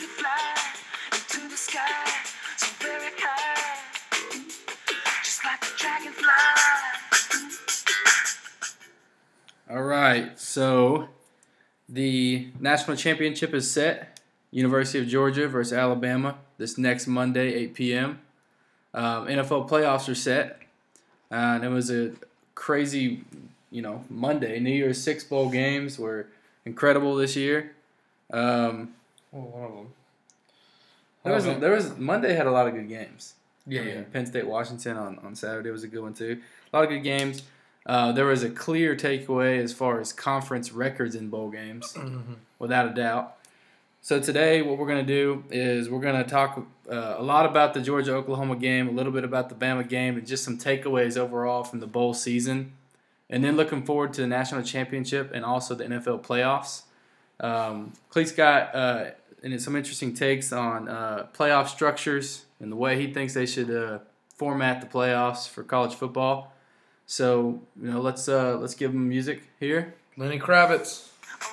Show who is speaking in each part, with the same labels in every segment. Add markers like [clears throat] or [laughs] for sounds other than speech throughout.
Speaker 1: Fly into the sky so very high, just like a dragonfly.
Speaker 2: All right, so the national championship is set. University of Georgia versus Alabama this next Monday, 8 p.m. Um, NFL playoffs are set, uh, and it was a crazy, you know, Monday. New Year's Six bowl games were incredible this year. Um,
Speaker 3: Well, one of them.
Speaker 2: there was
Speaker 3: Okay.
Speaker 2: there was Monday had a lot of good games.
Speaker 3: Yeah,
Speaker 2: I mean,
Speaker 3: yeah.
Speaker 2: Penn State Washington on, on Saturday was a good one too. A lot of good games. Uh, there was a clear takeaway as far as conference records in bowl games, [clears throat]
Speaker 3: Mm-hmm.
Speaker 2: without a doubt. So today, what we're gonna do is we're gonna talk uh, a lot about the Georgia Oklahoma game, a little bit about the Bama game, and just some takeaways overall from the bowl season, and then looking forward to the national championship and also the NFL playoffs. Um, Cleet's got uh, and some interesting takes on uh, playoff structures and the way he thinks they should uh, format the playoffs for college football. So you know, let's uh, let's give him music here.
Speaker 3: Lenny Kravitz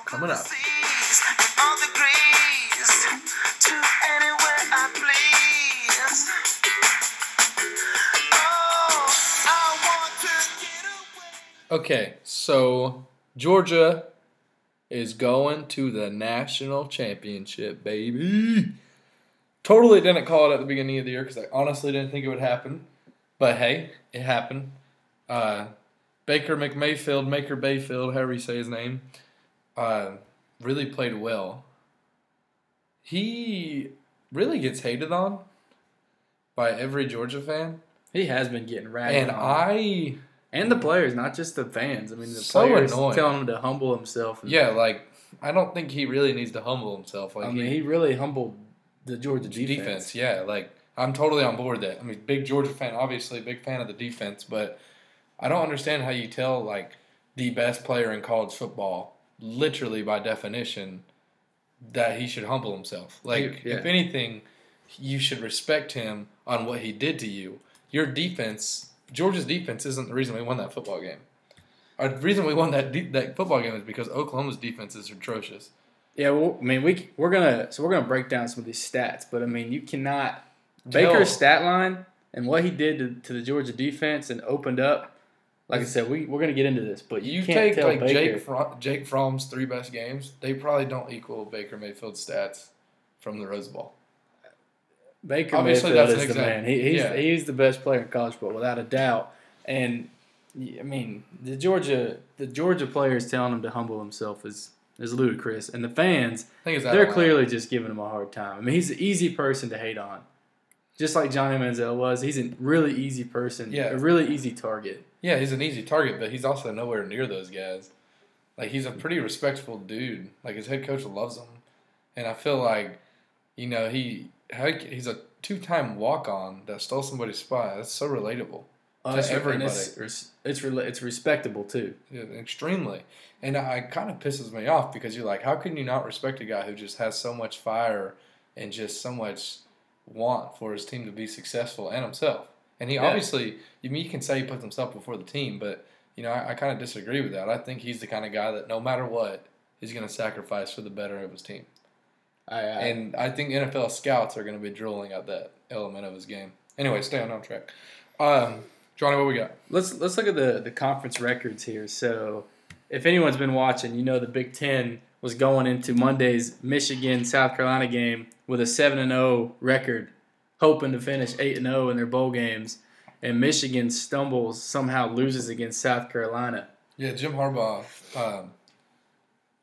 Speaker 3: coming up.
Speaker 1: Overseas, in all degrees, to anywhere I please. Oh, I want to get away.
Speaker 3: Okay, so Georgia is going to the national championship, baby. Totally didn't call it at the beginning of the year because I honestly didn't think it would happen. But hey, it happened. Uh, Baker McMayfield, Maker Bayfield, however you say his name, uh, really played well. He really gets hated on by every Georgia fan.
Speaker 2: He has been getting ragged
Speaker 3: And
Speaker 2: on.
Speaker 3: I
Speaker 2: and the players, not just the fans. I mean, the
Speaker 3: So
Speaker 2: players
Speaker 3: annoying.
Speaker 2: telling him to humble himself. and-
Speaker 3: Yeah, like I don't think he really needs to humble himself. Like
Speaker 2: I mean, he really humbled the Georgia
Speaker 3: he,
Speaker 2: defense.
Speaker 3: defense. yeah. Like I'm totally on board that. I mean, big Georgia fan, obviously, big fan of the defense, but I don't understand how you tell like the best player in college football, literally by definition, that he should humble himself. Like,
Speaker 2: Yeah.
Speaker 3: if anything, you should respect him on what he did to you. Your defense, Georgia's defense, isn't the reason we won that football game. The reason we won that de- that football game is because Oklahoma's defense is atrocious.
Speaker 2: Yeah, well, I mean, we we're gonna so we're gonna break down some of these stats, but I mean, you cannot Baker's stat line and what he did to, to the Georgia defense and opened up. Like I said, we we're gonna get into this, but you,
Speaker 3: You
Speaker 2: can't
Speaker 3: take like
Speaker 2: Baker.
Speaker 3: Jake Fro- Jake Fromm's three best games, they probably don't equal Baker Mayfield's stats from the Rose Bowl.
Speaker 2: Baker
Speaker 3: Obviously,
Speaker 2: Mayfield
Speaker 3: that's
Speaker 2: is the man. He, he's
Speaker 3: Yeah.
Speaker 2: he's the best player in college football without a doubt. And I mean, the Georgia the Georgia players telling him to humble himself is is ludicrous, and the fans
Speaker 3: I think it's out
Speaker 2: they're
Speaker 3: line.
Speaker 2: clearly just giving him a hard time. I mean, he's an easy person to hate on, just like Johnny Manziel was. He's a really easy person,
Speaker 3: Yeah.
Speaker 2: a really easy target.
Speaker 3: Yeah, he's an easy target, but he's also nowhere near those guys. Like he's a pretty respectful dude. Like his head coach loves him, and I feel like, you know, he he's a two-time walk-on that stole somebody's spot. That's so relatable.
Speaker 2: Uh, and
Speaker 3: everybody.
Speaker 2: It's it's it's, rela- it's respectable too.
Speaker 3: Yeah, extremely. And I kind of pisses me off because you're like, how can you not respect a guy who just has so much fire and just so much want for his team to be successful and himself? And he
Speaker 2: Yeah.
Speaker 3: obviously, I mean, you can say he puts himself before the team, but you know, I, I kind of disagree with that. I think he's the kind of guy that no matter what, he's going to sacrifice for the better of his team.
Speaker 2: I, I,
Speaker 3: And I think NFL scouts are going to be drilling at that element of his game. Anyway, stay on track. Um, Johnny, what we got?
Speaker 2: let's let's look at the the conference records here. So, if anyone's been watching, you know the Big Ten was going into Monday's Michigan South Carolina game with a seven and zero record, hoping to finish eight and zero in their bowl games, and Michigan stumbles somehow loses against South Carolina.
Speaker 3: Yeah, Jim Harbaugh. Um,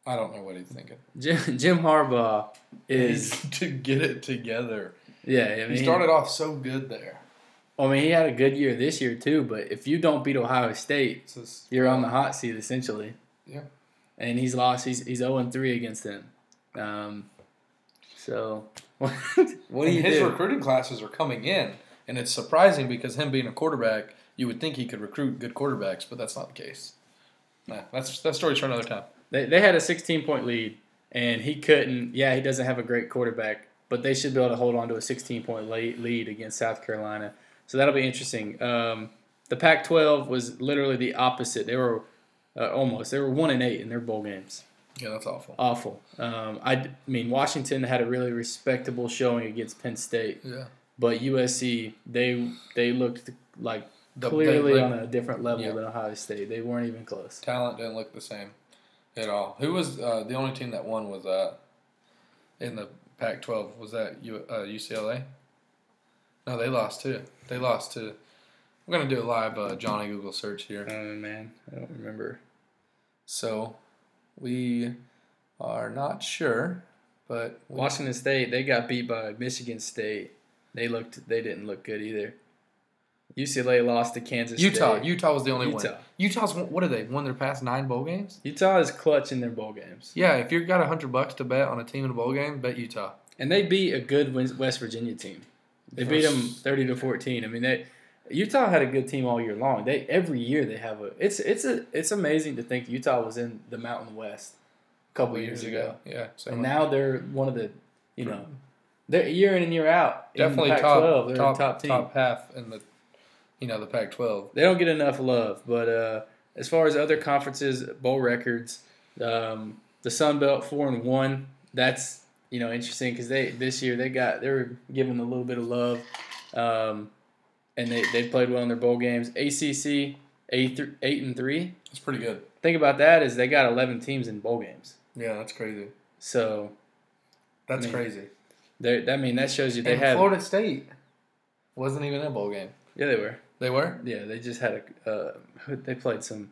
Speaker 3: I don't know what he's thinking.
Speaker 2: Jim, Jim Harbaugh is [laughs]
Speaker 3: to get it together.
Speaker 2: yeah. I mean,
Speaker 3: He started off so good there.
Speaker 2: I mean, he had a good year this year too. But if you don't beat Ohio State,
Speaker 3: just-
Speaker 2: you're on the hot seat essentially.
Speaker 3: Yeah.
Speaker 2: And he's lost. He's he's zero and three against them. Um, so [laughs] what, what do you
Speaker 3: his
Speaker 2: do?
Speaker 3: recruiting classes are coming in, and it's surprising because him being a quarterback, you would think he could recruit good quarterbacks, but that's not the case. Nah, that's that story's for another time.
Speaker 2: They they had a 16 point lead, and he couldn't. Yeah, he doesn't have a great quarterback, but they should be able to hold on to a 16 point lead against South Carolina. So that'll be interesting. Um, the Pac-12 was literally the opposite. They were uh, almost they were one and eight in their bowl games.
Speaker 3: Yeah, that's awful.
Speaker 2: Awful. Um, I, d- mean, Washington had a really respectable showing against Penn State,
Speaker 3: Yeah.
Speaker 2: but USC they they looked like
Speaker 3: The-
Speaker 2: clearly
Speaker 3: they-
Speaker 2: on a different level
Speaker 3: Yeah.
Speaker 2: than Ohio State. They weren't even close.
Speaker 3: talent didn't look the same at all. Who was uh, the only team that won was uh, in the Pac-12? Was that U, uh, UCLA? No, they lost too. They lost to. We're gonna do a live uh, Johnny Google search here.
Speaker 2: Oh man, I don't remember.
Speaker 3: So we are not sure, but we-
Speaker 2: Washington State they got beat by Michigan State. They looked they didn't look good either. UCLA lost to Kansas
Speaker 3: Utah.
Speaker 2: State.
Speaker 3: Utah was the only one.
Speaker 2: Utah.
Speaker 3: Utah's what are they? Won their past nine bowl games.
Speaker 2: Utah is clutch in their bowl games,
Speaker 3: Yeah, if you've got a hundred bucks to bet on a team in a bowl game, bet Utah.
Speaker 2: and they beat a good West Virginia team. They beat them thirty to fourteen. I mean, they Utah had a good team all year long. They every year they have a. It's it's a it's amazing to think Utah was in the Mountain West a couple years ago,
Speaker 3: Yeah, same
Speaker 2: and
Speaker 3: way.
Speaker 2: now they're one of the you know they're year in and year out.
Speaker 3: definitely
Speaker 2: Pac-12,
Speaker 3: top top
Speaker 2: top
Speaker 3: top half in the you know the Pac-12.
Speaker 2: They don't get enough love, but uh, as far as other conferences bowl records, um, the Sun Belt four and one. That's you know interesting because they this year they got they were given a little bit of love, um, and they they played well in their bowl games. ACC eight th- eight and three.
Speaker 3: It's pretty good.
Speaker 2: Thing about that is they got eleven teams in bowl games,
Speaker 3: Yeah, that's crazy.
Speaker 2: so
Speaker 3: That's
Speaker 2: Man.
Speaker 3: crazy.
Speaker 2: they that mean that shows you they
Speaker 3: and
Speaker 2: had
Speaker 3: Florida State wasn't even in a bowl game.
Speaker 2: yeah they were
Speaker 3: They were.
Speaker 2: yeah they just had a uh, they played some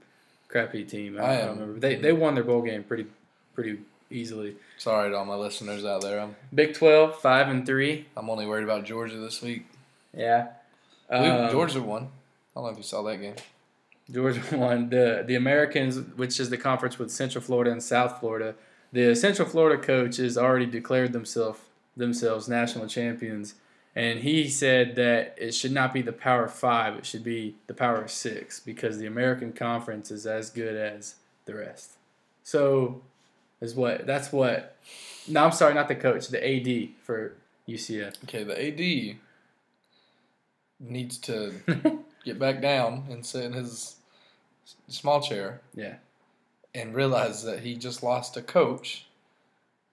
Speaker 2: crappy team I,
Speaker 3: I
Speaker 2: don't remember they they won their bowl game pretty pretty easily.
Speaker 3: Sorry to all my listeners out there. I'm
Speaker 2: Big Twelve, five and three.
Speaker 3: I'm only worried about Georgia this week.
Speaker 2: Yeah.
Speaker 3: We-
Speaker 2: Um,
Speaker 3: Georgia won. I don't know if you saw that game.
Speaker 2: Georgia [laughs] won. The the Americans, which is the conference with Central Florida and South Florida. The Central Florida coach has already declared themselves themselves national champions, and he said that it should not be the Power Five; it should be the Power Six because the American Conference is as good as the rest. So, is what that's what. No, I'm sorry, not the coach, the AD for UCF.
Speaker 3: Okay, the AD needs to [laughs] get back down and sit in his small chair
Speaker 2: yeah.
Speaker 3: and realize that he just lost a coach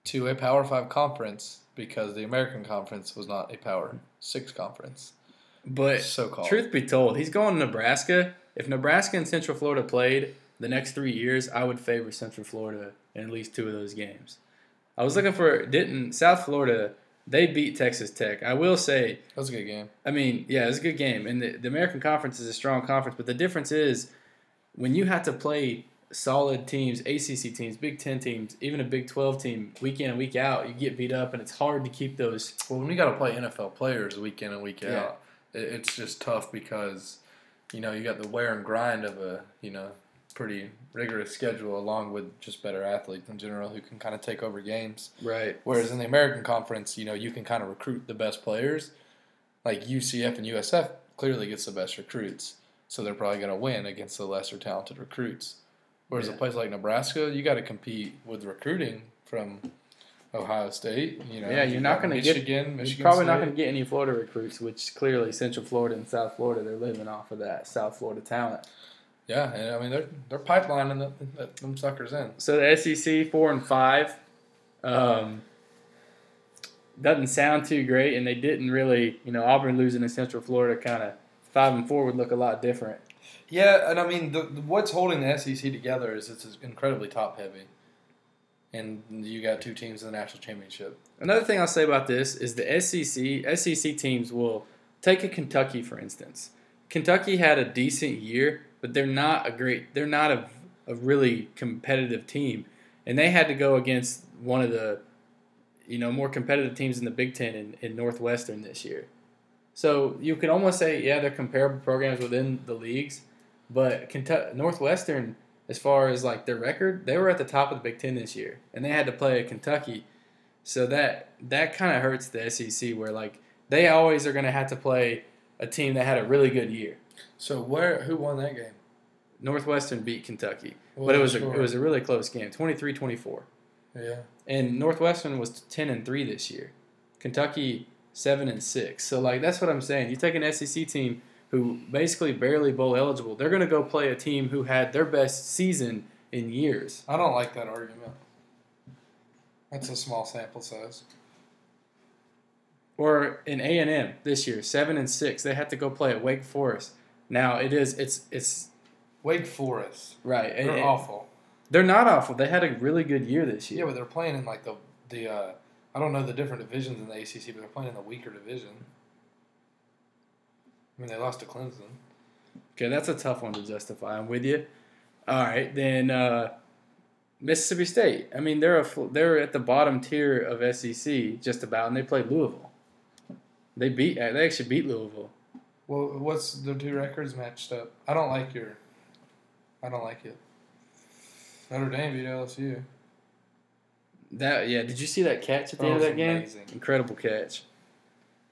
Speaker 3: to a Power Five conference because the American Conference was not a Power Six conference.
Speaker 2: But
Speaker 3: So called.
Speaker 2: truth be told, he's going to Nebraska. If Nebraska and Central Florida played the next three years, I would favor Central Florida in at least two of those games. I was looking for didn't South Florida. They beat Texas Tech. I will say,
Speaker 3: That was a good game.
Speaker 2: I mean, yeah, it was a good game, and the, the American Conference is a strong conference. But the difference is when you have to play solid teams, ACC teams, Big Ten teams, even a Big Twelve team, week in and week out, you get beat up, and it's hard to keep those.
Speaker 3: Well, when we got to play NFL players week in and week
Speaker 2: Yeah.
Speaker 3: out, it's just tough because, you know, you got the wear and grind of a, you know, pretty rigorous schedule along with just better athletes in general who can kind of take over games.
Speaker 2: Right.
Speaker 3: Whereas in the American Conference, you know, you can kind of recruit the best players. Like UCF and USF clearly gets the best recruits, so they're probably going to win against the lesser talented recruits. Whereas
Speaker 2: Yeah.
Speaker 3: a place like Nebraska, you got to compete with recruiting from Ohio State. You know,
Speaker 2: Yeah, you're not going to get.
Speaker 3: Michigan. Michigan
Speaker 2: You're probably not going to get any Florida recruits, which clearly Central Florida and South Florida they're living off of that South Florida talent.
Speaker 3: Yeah, and I mean they're they're pipelining the, the, them suckers in.
Speaker 2: So the SEC four and five, um, doesn't sound too great, and they didn't really. You know, Auburn losing to Central Florida, kind of five and four would look a lot different.
Speaker 3: Yeah, and I mean the, the- what's holding the SEC together is it's incredibly top heavy, and you got two teams in the national championship.
Speaker 2: Another thing I'll say about this is the SEC SEC teams will take a Kentucky for instance. Kentucky had a decent year, but they're not a great. They're not a, a really competitive team, and they had to go against one of the, you know, more competitive teams in the Big Ten in, in Northwestern this year. So you could almost say, yeah, they're comparable programs within the leagues, but Kentucky, Northwestern, as far as like their record, they were at the top of the Big Ten this year, and they had to play a Kentucky. So that that kind of hurts the SEC, where like they always are going to have to play a team that had a really good year.
Speaker 3: So where who won that game?
Speaker 2: Northwestern beat Kentucky, but it
Speaker 3: was
Speaker 2: a, it was a really close game, 23-24.
Speaker 3: Yeah,
Speaker 2: And Northwestern was ten and three this year. Kentucky seven and six. So like that's what I'm saying. You take an SEC team who basically barely bowl eligible, they're going to go play a team who had their best season in years.
Speaker 3: I don't like that argument. That's a small sample size.
Speaker 2: Or in A and M this year, seven and six, they had to go play at Wake Forest. Now it is it's it's
Speaker 3: Wake Forest.
Speaker 2: right.
Speaker 3: They're
Speaker 2: it-
Speaker 3: awful.
Speaker 2: They're not awful. They had a really good year this year.
Speaker 3: Yeah, but they're playing in like the the uh, I don't know the different divisions in the ACC, but they're playing in the weaker division. I mean, they lost to Clemson.
Speaker 2: Okay, that's a tough one to justify. I'm with you. All right, then uh, Mississippi State. I mean, they're a they're at the bottom tier of SEC just about, and they played Louisville. They beat they actually beat Louisville.
Speaker 3: Well, what's the two records matched up? I don't like your. I don't like it. Notre Dame beat LSU.
Speaker 2: That yeah, did you see that catch at the
Speaker 3: That
Speaker 2: end of that game? Incredible catch.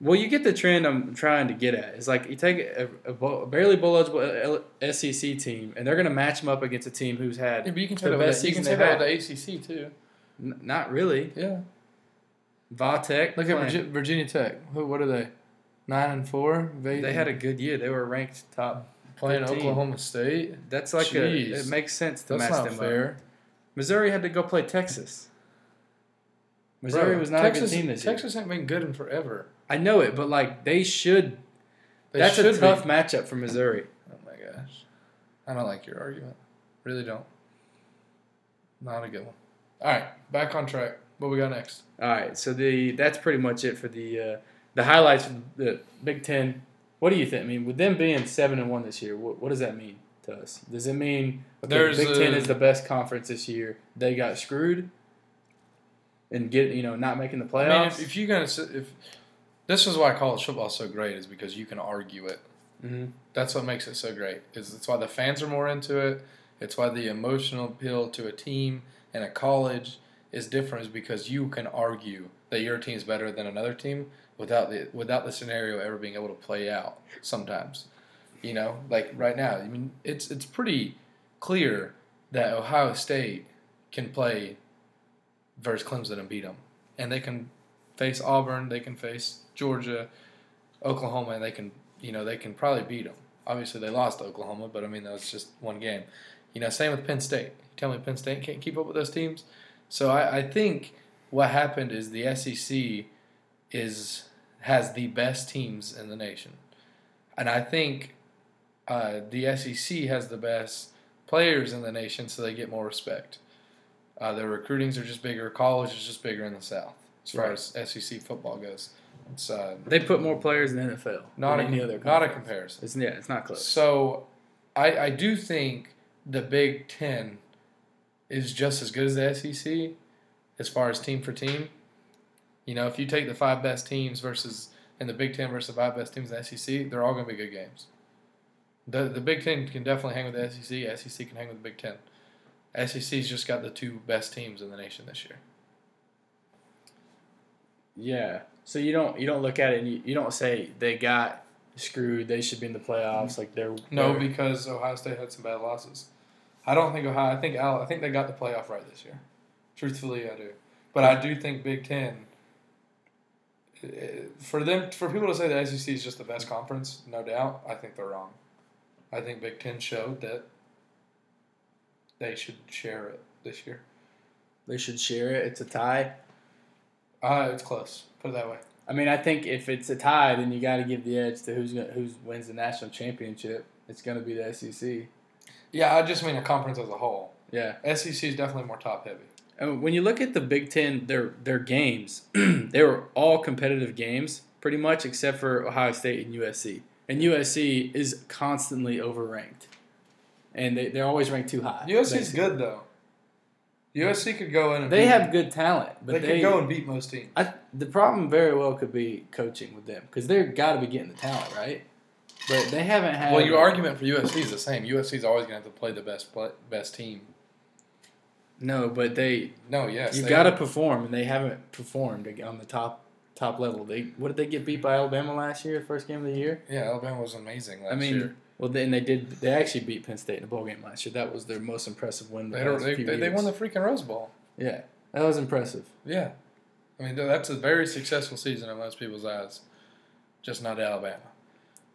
Speaker 2: Well, you get the trend I'm trying to get at. It's like you take a, a, a barely bowl eligible SEC team, and they're going to match them up against a team who's had
Speaker 3: Yeah, but you can
Speaker 2: The
Speaker 3: that.
Speaker 2: Best
Speaker 3: the, you can say that with the ACC too.
Speaker 2: n- not really.
Speaker 3: Yeah.
Speaker 2: Vatech.
Speaker 3: Look at
Speaker 2: playing-
Speaker 3: Virgi- Virginia Tech. Who? What are they? Nine and four.
Speaker 2: They had a good year. They were ranked top.
Speaker 3: playing
Speaker 2: good team.
Speaker 3: Oklahoma State.
Speaker 2: That's like
Speaker 3: Jeez.
Speaker 2: a. It makes sense to
Speaker 3: That's
Speaker 2: match
Speaker 3: not
Speaker 2: them
Speaker 3: fair.
Speaker 2: up. Missouri had to go play Texas. Missouri
Speaker 3: Bro,
Speaker 2: was not
Speaker 3: Texas,
Speaker 2: a good team this year.
Speaker 3: Texas ain't been good in forever.
Speaker 2: I know it, but like they should.
Speaker 3: They
Speaker 2: that's a tough
Speaker 3: Be.
Speaker 2: matchup for Missouri.
Speaker 3: Oh my gosh, I don't like your argument. Really don't. Not a good one. All right, back on track. What we got next?
Speaker 2: All right, so the that's pretty much it for the uh, the highlights of the Big Ten. What do you think? I mean, with them being seven and one this year, what, what does that mean to us? Does it mean okay,
Speaker 3: There's
Speaker 2: Big Ten is the best conference this year? They got screwed and get you know not making the playoffs.
Speaker 3: I mean, if, if you're gonna, if this is why college football is so great, is because you can argue it.
Speaker 2: Mhm.
Speaker 3: That's what makes it so great. Is it's why the fans are more into it. It's why the emotional appeal to a team and a college is different, is because you can argue that your team's better than another team without the without the scenario ever being able to play out. Sometimes, you know, like right now. I mean, it's it's pretty clear that Ohio State can play versus Clemson and beat them, and they can face Auburn, they can face Georgia, Oklahoma, and they can you know they can probably beat them. Obviously, they lost Oklahoma, but I mean that was just one game. You know, same with Penn State. You tell me Penn State can't keep up with those teams. So I, I think what happened is the SEC is has the best teams in the nation, and I think uh, the SEC has the best players in the nation, so they get more respect. Uh, their recruitings are just bigger. College is just bigger in the South as far
Speaker 2: Right.
Speaker 3: as SEC football goes. It's uh,
Speaker 2: they put more players in the NFL.
Speaker 3: not a,
Speaker 2: any other.
Speaker 3: not a comparison.
Speaker 2: It's, yeah, it's not close.
Speaker 3: So, I I do think the Big Ten is just as good as the SEC as far as team for team. You know, if you take the five best teams versus and the Big Ten versus the five best teams in the SEC, they're all going to be good games. The the Big Ten can definitely hang with the SEC. SEC can hang with the Big Ten. SEC's just got the two best teams in the nation this year.
Speaker 2: Yeah. So you don't you don't look at it and you, you don't say they got screwed. They should be in the playoffs. Like they're
Speaker 3: No,
Speaker 2: they're-
Speaker 3: because Ohio State had some bad losses. I don't think Ohio. I think Al, I think they got the playoff right this year. Truthfully, I do. But I do think Big Ten. eh, For them, for people to say the SEC is just the best conference, no doubt, I think they're wrong. I think Big Ten showed that they should share it this year.
Speaker 2: they should share it. It's a tie.
Speaker 3: Uh, it's close. Put it that way.
Speaker 2: I mean, I think if it's a tie, then you got to give the edge to who's gonna, who's wins the national championship. It's going to be the SEC.
Speaker 3: Yeah, I just mean a conference as a whole.
Speaker 2: Yeah.
Speaker 3: SEC is definitely more top heavy.
Speaker 2: And when you look at the Big Ten, their their games, [clears throat] they were all competitive games, pretty much, except for Ohio State and USC. And USC is constantly overranked, and they they're always ranked too high.
Speaker 3: USC's
Speaker 2: basically.
Speaker 3: good though. USC could go in and
Speaker 2: They
Speaker 3: beat-
Speaker 2: have good talent, but
Speaker 3: they,
Speaker 2: they,
Speaker 3: could go and beat most teams.
Speaker 2: I, the problem very well could be coaching with them because they've got to be getting the talent right, but they haven't had.
Speaker 3: Well, your argument for USC is the same. USC is always going to have to play the best play, best team.
Speaker 2: no, but they
Speaker 3: No, yes,
Speaker 2: you
Speaker 3: they-
Speaker 2: got to perform, and they haven't performed on the top top level. They what did they get beat by Alabama last year, first game of the year?
Speaker 3: Yeah, Alabama was amazing last
Speaker 2: I mean,
Speaker 3: year.
Speaker 2: Well, then they did. They actually beat Penn State in a bowl game last year. That was their most impressive win. The
Speaker 3: They, they, they, they won the freaking Rose Bowl.
Speaker 2: Yeah, that was impressive.
Speaker 3: Yeah, I mean that's a very successful season in most people's eyes. Just not Alabama.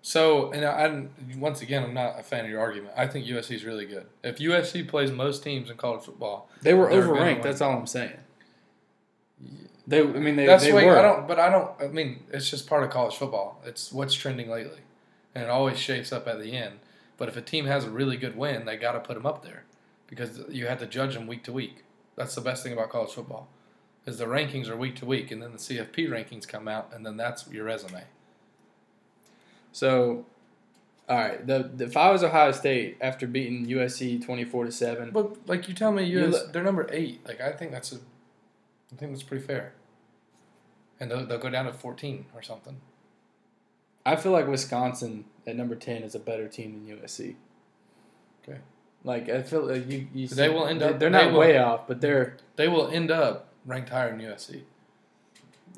Speaker 3: So, and I, I once again, I'm not a fan of your argument. I think USC is really good. If USC plays most teams in college football,
Speaker 2: They were overranked. That's all I'm saying. They, I mean, they,
Speaker 3: That's
Speaker 2: they were.
Speaker 3: I don't. But I don't. I mean, it's just part of college football. It's what's trending lately, and it always shapes up at the end. But if a team has a really good win, they got to put them up there, because you have to judge them week to week. That's the best thing about college football, is the rankings are week to week, and then the CFP rankings come out, and then that's your resume.
Speaker 2: So, all right. The, the if I was Ohio State after beating USC twenty four to seven,
Speaker 3: But like you tell me, US,
Speaker 2: look-
Speaker 3: they're number eight. Like I think that's a, I think that's pretty fair. And they'll, they'll go down to fourteen or something.
Speaker 2: I feel like Wisconsin at number ten is a better team than USC.
Speaker 3: Okay.
Speaker 2: Like I feel like you, you
Speaker 3: they will end up.
Speaker 2: They're
Speaker 3: they
Speaker 2: not
Speaker 3: will-
Speaker 2: way off, but they're
Speaker 3: They will end up ranked higher than USC.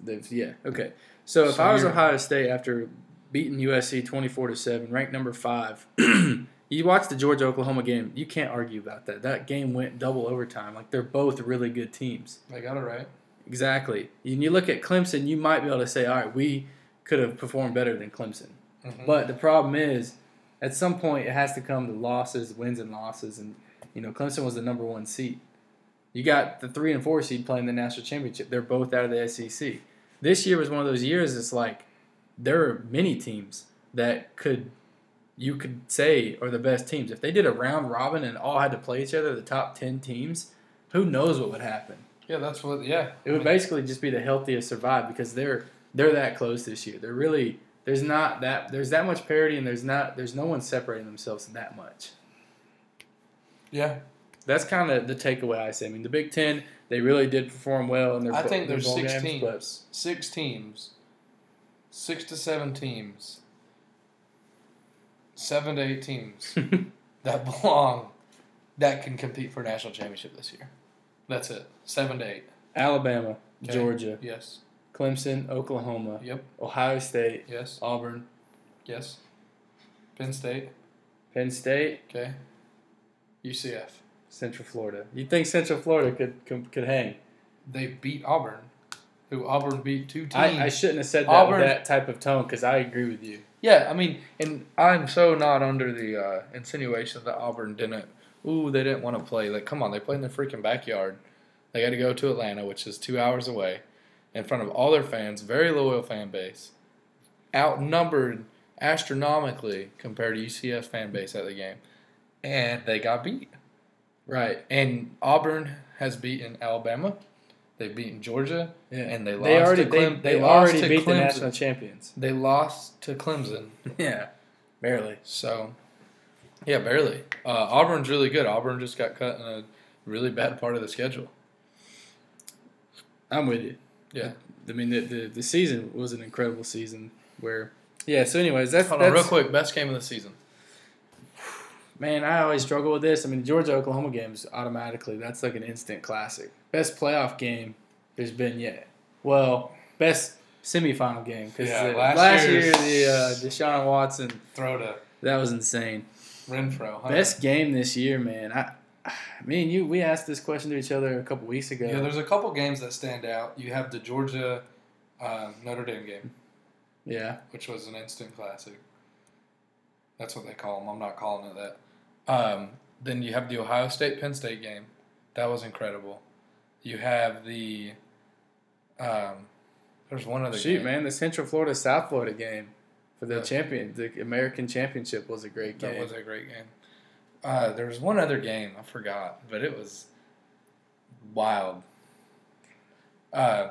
Speaker 2: They've, yeah. Okay. So if
Speaker 3: So
Speaker 2: I was Ohio State after beating USC twenty four to seven, ranked number five, [clears throat] you watch the Georgia Oklahoma game. You can't argue about that. That game went double overtime. Like they're both really good teams.
Speaker 3: They got it right.
Speaker 2: Exactly. And you look at Clemson, you might be able to say, all right, we could have performed better than Clemson.
Speaker 3: Mhm.
Speaker 2: But the problem is, at some point, it has to come to losses, wins, and losses. And you know, Clemson was the number one seed. You got the three and four seed playing the national championship. They're both out of the SEC. This year was one of those years. It's like there are many teams that could you could say are the best teams. If they did a round robin and all had to play each other, the top ten teams, who knows what would happen?
Speaker 3: Yeah, that's what. Yeah,
Speaker 2: It would basically just be the healthiest survive because they're they're that close this year. They're really there's not that there's that much parity and there's not there's no one separating themselves that much.
Speaker 3: yeah.
Speaker 2: That's kind of the takeaway I say. I mean, the Big Ten they really did perform well in their.
Speaker 3: I think there's six
Speaker 2: games,
Speaker 3: teams,
Speaker 2: but
Speaker 3: six teams, six to seven teams, seven to eight teams [laughs] that belong that can compete for a national championship this year. That's it. Seven to eight.
Speaker 2: Alabama,
Speaker 3: Okay.
Speaker 2: Georgia,
Speaker 3: Yes.
Speaker 2: Clemson, Oklahoma,
Speaker 3: Yep.
Speaker 2: Ohio State,
Speaker 3: Yes.
Speaker 2: Auburn,
Speaker 3: Yes. Penn State.
Speaker 2: Penn State,
Speaker 3: Okay. UCF.
Speaker 2: Central Florida. You think Central Florida could could, could hang?
Speaker 3: They beat Auburn, who Auburn beat two teams.
Speaker 2: I, I shouldn't have said that
Speaker 3: Auburn-
Speaker 2: with that type of tone because I agree with you.
Speaker 3: Yeah, I mean, and I'm so not under the uh, insinuation that Auburn didn't. Ooh, they didn't want to play. Like, come on, they played in their freaking backyard. They had to go to Atlanta, which is two hours away, in front of all their fans, very loyal fan base, outnumbered astronomically compared to UCF's fan base at the game, and they got beat.
Speaker 2: Right.
Speaker 3: And Auburn has beaten Alabama. They've beaten Georgia,
Speaker 2: Yeah.
Speaker 3: and they lost
Speaker 2: They already
Speaker 3: to
Speaker 2: they,
Speaker 3: Clem-
Speaker 2: they,
Speaker 3: they lost
Speaker 2: already beat the national champions.
Speaker 3: They lost to Clemson. [laughs]
Speaker 2: Yeah. Barely.
Speaker 3: So, yeah, barely. Uh, Auburn's really good. Auburn just got cut in a really bad part of the schedule.
Speaker 2: I'm with you.
Speaker 3: Yeah.
Speaker 2: I mean, the, the, the season was an incredible season where, yeah, so, anyways, that's,
Speaker 3: Hold on, real quick. Best game of the season.
Speaker 2: man, I always struggle with this. I mean, Georgia Oklahoma games automatically, that's like an instant classic. Best playoff game there's been yet. Well, best semifinal game because
Speaker 3: Yeah,
Speaker 2: last,
Speaker 3: last
Speaker 2: year, the uh, Deshaun Watson,
Speaker 3: Throw to
Speaker 2: that was insane.
Speaker 3: Renfrow. Huh?
Speaker 2: Best game this year, man. I, [sighs] me and you, we asked this question to each other a couple weeks ago.
Speaker 3: Yeah, there's a couple games that stand out. You have the Georgia uh, Notre Dame game,
Speaker 2: yeah.
Speaker 3: which was an instant classic. That's what they call them. I'm not calling it that. Um, then you have the Ohio State Penn State game. That was incredible. You have the. Um, there's one other
Speaker 2: Shoot,
Speaker 3: game.
Speaker 2: man, the Central Florida South Florida game for the
Speaker 3: Yeah.
Speaker 2: champion, the American Championship was a great game.
Speaker 3: That was a great game. Uh, there was one other game I forgot, but it was wild. Uh,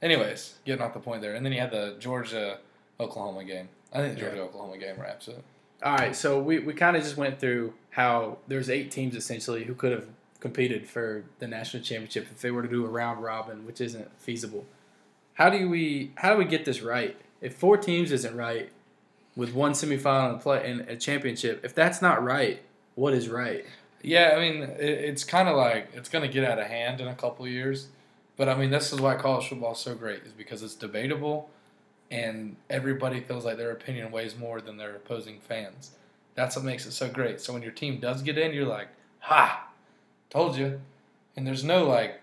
Speaker 3: anyways, getting off the point there, and then you had the Georgia Oklahoma game. I think the Georgia Oklahoma game wraps it.
Speaker 2: All right, so we, we kind of just went through how there's eight teams essentially who could have competed for the national championship if they were to do a round robin, which isn't feasible. How do we how do we get this right? If four teams isn't right, with one semifinal and play and a championship, if that's not right, what is right?
Speaker 3: Yeah, I mean, it, it's kind of like it's going to get out of hand in a couple of years. But I mean, this is why college football is so great, is because it's debatable, and everybody feels like their opinion weighs more than their opposing fans. That's what makes it so great. So when your team does get in, you're like, "Ha, told you," and there's no like,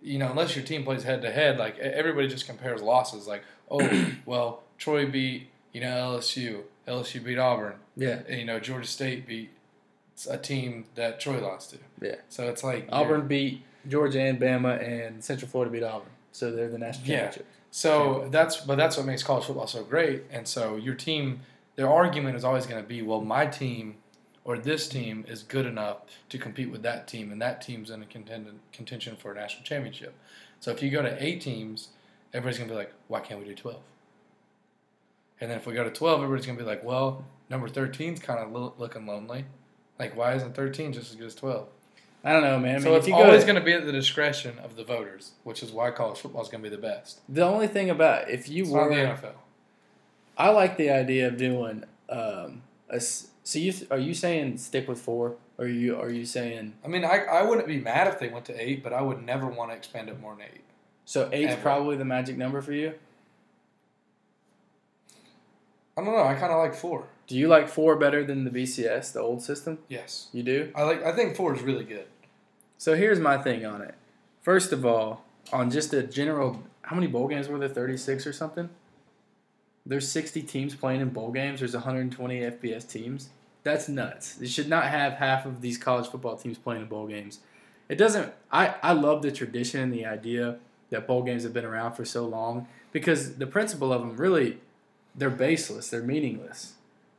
Speaker 3: you know, unless your team plays head to head, like everybody just compares losses. Like, [clears throat] oh, well, Troy beat you know LSU, LSU beat Auburn,
Speaker 2: Yeah,
Speaker 3: and, you know Georgia State beat a team that Troy lost to.
Speaker 2: Yeah.
Speaker 3: So it's like
Speaker 2: Auburn beat Georgia and Bama, and Central Florida beat Auburn. so they're the national championship. Yeah.
Speaker 3: So that's but that's what makes college football so great. And so your team, their argument is always going to be, well, my team or this team is good enough to compete with that team, and that team's in a contend- contention for a national championship. So if you go to eight teams, everybody's going to be like, why can't we do twelve? And then if we go to twelve, everybody's going to be like, well, number 13's kind of lo- looking lonely. Like, why isn't thirteen just as good as twelve?
Speaker 2: I don't know, man. I mean,
Speaker 3: so it's always going to be at the discretion of the voters, which is why college football is going to be the best.
Speaker 2: the only thing about if you
Speaker 3: It's
Speaker 2: were
Speaker 3: the NFL.
Speaker 2: I like the idea of doing um a so you are you saying stick with four or are you are you saying
Speaker 3: I mean, I, I wouldn't be mad if they went to eight, but I would never want to expand it more than eight.
Speaker 2: so eight's
Speaker 3: Ever.
Speaker 2: probably the magic number for you?
Speaker 3: I don't know. I kind of like four.
Speaker 2: Do you like four better than the BCS, the old system?
Speaker 3: Yes,
Speaker 2: You do?
Speaker 3: I like. I think four is really good.
Speaker 2: So here's my thing on it. First of all, on just a general, how many bowl games were there? 36 or something? There's 60 teams playing in bowl games. There's 120 FBS teams. That's nuts. You should not have half of these college football teams playing in bowl games. It doesn't. I, I love the tradition and the idea that bowl games have been around for so long because the principle of them really, they're baseless. They're meaningless.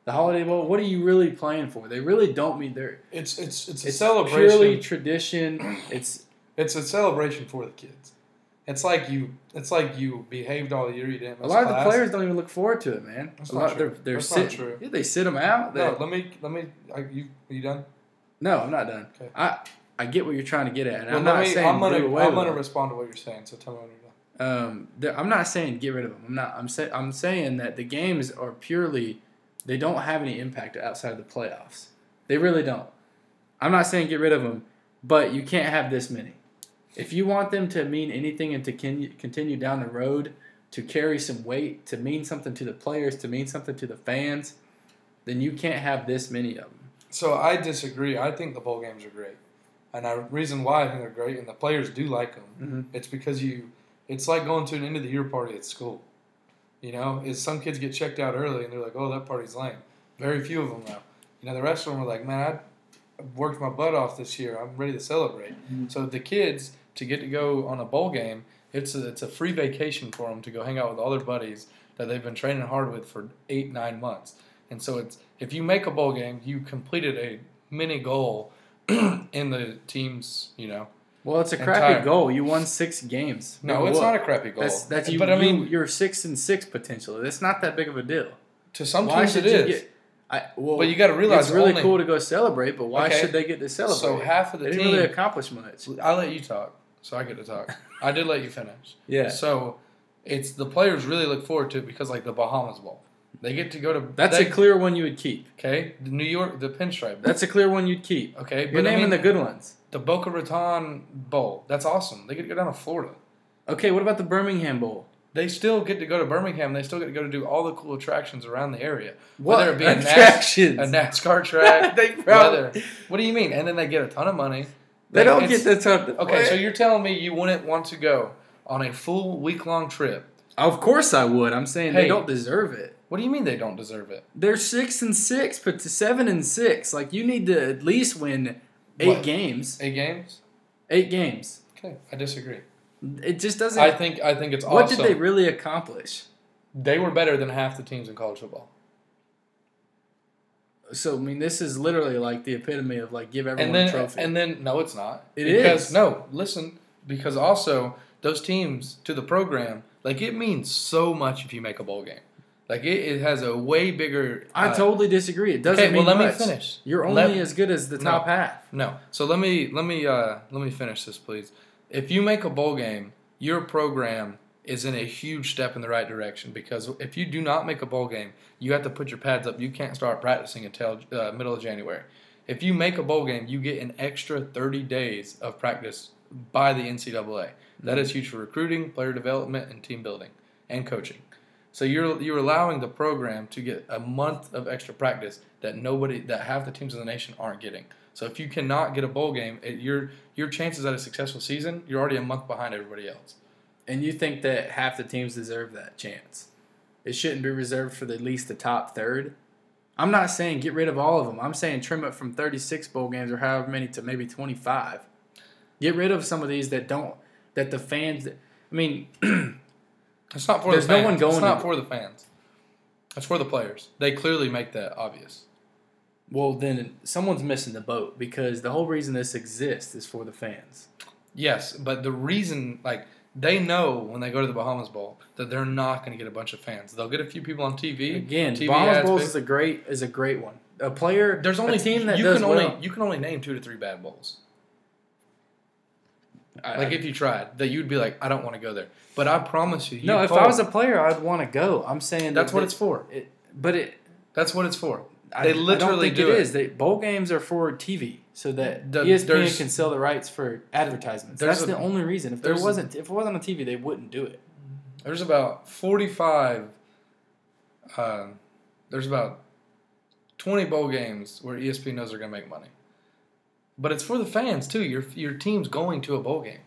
Speaker 2: The Holiday Bowl, what are you really playing for? They really don't mean they're.
Speaker 3: It's it's it's a
Speaker 2: It's
Speaker 3: celebration.
Speaker 2: purely tradition. It's
Speaker 3: it's a celebration for the kids. It's like you. It's like you behaved all year. You didn't.
Speaker 2: A lot of the players don't even look forward to it, man.
Speaker 3: That's
Speaker 2: a
Speaker 3: not
Speaker 2: lot,
Speaker 3: true.
Speaker 2: They're, they're
Speaker 3: That's
Speaker 2: sit,
Speaker 3: true.
Speaker 2: Yeah, they sit them out. They,
Speaker 3: No, let me let me. Are you are you done?
Speaker 2: no, I'm not done.
Speaker 3: Okay.
Speaker 2: I I get what you're trying to get at, and
Speaker 3: Well,
Speaker 2: I'm not
Speaker 3: me,
Speaker 2: saying
Speaker 3: I'm gonna I'm gonna respond to what you're saying. So tell me when you're done.
Speaker 2: Um, I'm not saying get rid of them. I'm not. I'm saying I'm saying that the games are purely. They don't have any impact outside of the playoffs. They really don't. I'm not saying get rid of them, but you can't have this many. If you want them to mean anything and to con- continue down the road, to carry some weight, to mean something to the players, to mean something to the fans, then you can't have this many of them.
Speaker 3: So I disagree. I think the bowl games are great, and the reason why I think they're great, and the players do like them,
Speaker 2: Mhm.
Speaker 3: it's because you. It's like going to an end of the year party at school. You know, is some kids get checked out early and they're like, "Oh, that party's lame." Very few of them though. You know, the rest of them are like, "Man, I worked my butt off this year. I'm ready to celebrate." Mm-hmm. So the kids to get to go on a bowl game, it's a, it's a free vacation for them to go hang out with all their buddies that they've been training hard with for eight nine months. And so it's if you make a bowl game, you completed a mini goal [clears throat] in the team's you know.
Speaker 2: Well, it's a
Speaker 3: Entire-
Speaker 2: crappy goal. You won six games.
Speaker 3: No, it's not a crappy goal.
Speaker 2: That's that's you.
Speaker 3: But I mean,
Speaker 2: you, are six and six potentially. That's not that big of a deal.
Speaker 3: to some
Speaker 2: why
Speaker 3: teams
Speaker 2: should you get? I, well,
Speaker 3: But you got to realize
Speaker 2: it's really
Speaker 3: only-
Speaker 2: cool to go celebrate, but why
Speaker 3: Okay.
Speaker 2: should they get to celebrate?
Speaker 3: So half of
Speaker 2: they
Speaker 3: the
Speaker 2: didn't
Speaker 3: team.
Speaker 2: really accomplish much.
Speaker 3: I'll let you talk, so I get to talk. [laughs] I did let you finish.
Speaker 2: Yeah,
Speaker 3: So it's the players really look forward to it because like the Bahamas Bowl, they get to go to.
Speaker 2: that's
Speaker 3: they,
Speaker 2: a clear one you would keep.
Speaker 3: okay. The New York, the Pinstripe.
Speaker 2: That's a clear one you'd keep.
Speaker 3: okay.
Speaker 2: You're
Speaker 3: but I
Speaker 2: naming
Speaker 3: mean,
Speaker 2: the good ones.
Speaker 3: The Boca Raton Bowl. That's awesome. They get to go down to Florida.
Speaker 2: Okay, what about the Birmingham Bowl?
Speaker 3: They still get to go to Birmingham. They still get to go to do all the cool attractions around the area.
Speaker 2: What
Speaker 3: Whether it be a, NAS,
Speaker 2: attractions?
Speaker 3: a NASCAR track. [laughs]
Speaker 2: they probably
Speaker 3: whether, what do you mean? And then they get a ton of money.
Speaker 2: they don't get the top.
Speaker 3: Okay, so you're telling me you wouldn't want to go on a full week long trip?
Speaker 2: of course I would. I'm saying
Speaker 3: Hey.
Speaker 2: they don't deserve it.
Speaker 3: What do you mean they don't deserve it?
Speaker 2: They're six and six, but to seven and six. Like you need to at least win eight
Speaker 3: What?
Speaker 2: games.
Speaker 3: Eight games?
Speaker 2: Eight games.
Speaker 3: Okay, I disagree.
Speaker 2: It just doesn't.
Speaker 3: I think I think it's
Speaker 2: what
Speaker 3: awesome.
Speaker 2: What did they really accomplish?
Speaker 3: They were better than half the teams in college football.
Speaker 2: So I mean, this is literally like the epitome of like give everyone
Speaker 3: And then
Speaker 2: a trophy.
Speaker 3: and then no, it's not.
Speaker 2: It
Speaker 3: because,
Speaker 2: is.
Speaker 3: No, listen, because also those teams to the program, like it means so much if you make a bowl game. Like it, it has a way bigger.
Speaker 2: I
Speaker 3: uh,
Speaker 2: totally disagree. It doesn't
Speaker 3: Okay, well
Speaker 2: mean
Speaker 3: let
Speaker 2: much.
Speaker 3: me finish.
Speaker 2: You're only
Speaker 3: Let-
Speaker 2: as good as the
Speaker 3: No.
Speaker 2: top half.
Speaker 3: No. So let me let me uh, let me finish this, please. If you make a bowl game, your program is in a huge step in the right direction because if you do not make a bowl game, you have to put your pads up. You can't start practicing until uh, middle of January. If you make a bowl game, you get an extra 30 days of practice by the NCAA. That is huge for recruiting, player development, and team building and coaching. So you're you're allowing the program to get a month of extra practice that nobody that half the teams in the nation aren't getting. So if you cannot get a bowl game, it, your your chances at a successful season, you're already a month behind everybody else.
Speaker 2: And you think that half the teams deserve that chance? It shouldn't be reserved for the, at least the top third. I'm not saying get rid of all of them. I'm saying trim it from 36 bowl games or however many to maybe 25. Get rid of some of these that don't that the fans I mean, [clears throat]
Speaker 3: It's not for
Speaker 2: There's
Speaker 3: the
Speaker 2: no one going
Speaker 3: It's not
Speaker 2: to-
Speaker 3: for the fans. It's for the players. They clearly make that obvious.
Speaker 2: well, then someone's missing the boat because the whole reason this exists is for the fans.
Speaker 3: Yes, but the reason, like, they know when they go to the Bahamas Bowl that they're not going to get a bunch of fans. They'll get a few people on TV.
Speaker 2: Again,
Speaker 3: TV
Speaker 2: Bahamas
Speaker 3: big-
Speaker 2: is a great is a great one. A player,
Speaker 3: There's only
Speaker 2: a team that
Speaker 3: you
Speaker 2: does
Speaker 3: can only
Speaker 2: well.
Speaker 3: you can only name two to three bad bowls.
Speaker 2: I-
Speaker 3: Like
Speaker 2: I-
Speaker 3: if you tried, that you'd be like, I don't want to go there. But I promise you,
Speaker 2: no, if
Speaker 3: call-
Speaker 2: I was a player, I'd want to go. I'm saying
Speaker 3: that's
Speaker 2: that
Speaker 3: what
Speaker 2: they-
Speaker 3: it's for.
Speaker 2: It, but it,
Speaker 3: That's what it's for.
Speaker 2: I,
Speaker 3: They
Speaker 2: I don't
Speaker 3: literally
Speaker 2: think
Speaker 3: do
Speaker 2: it
Speaker 3: it.
Speaker 2: is. They, bowl games are for TV, so that
Speaker 3: The-
Speaker 2: ESPN can sell the rights for advertisements. That's
Speaker 3: a-
Speaker 2: the only reason. If there wasn't, if it wasn't on TV, they wouldn't do it.
Speaker 3: There's about 45. Uh, there's about 20 bowl games where ESPN knows they're going to make money. But it's for the fans too. Your your team's going to a bowl game.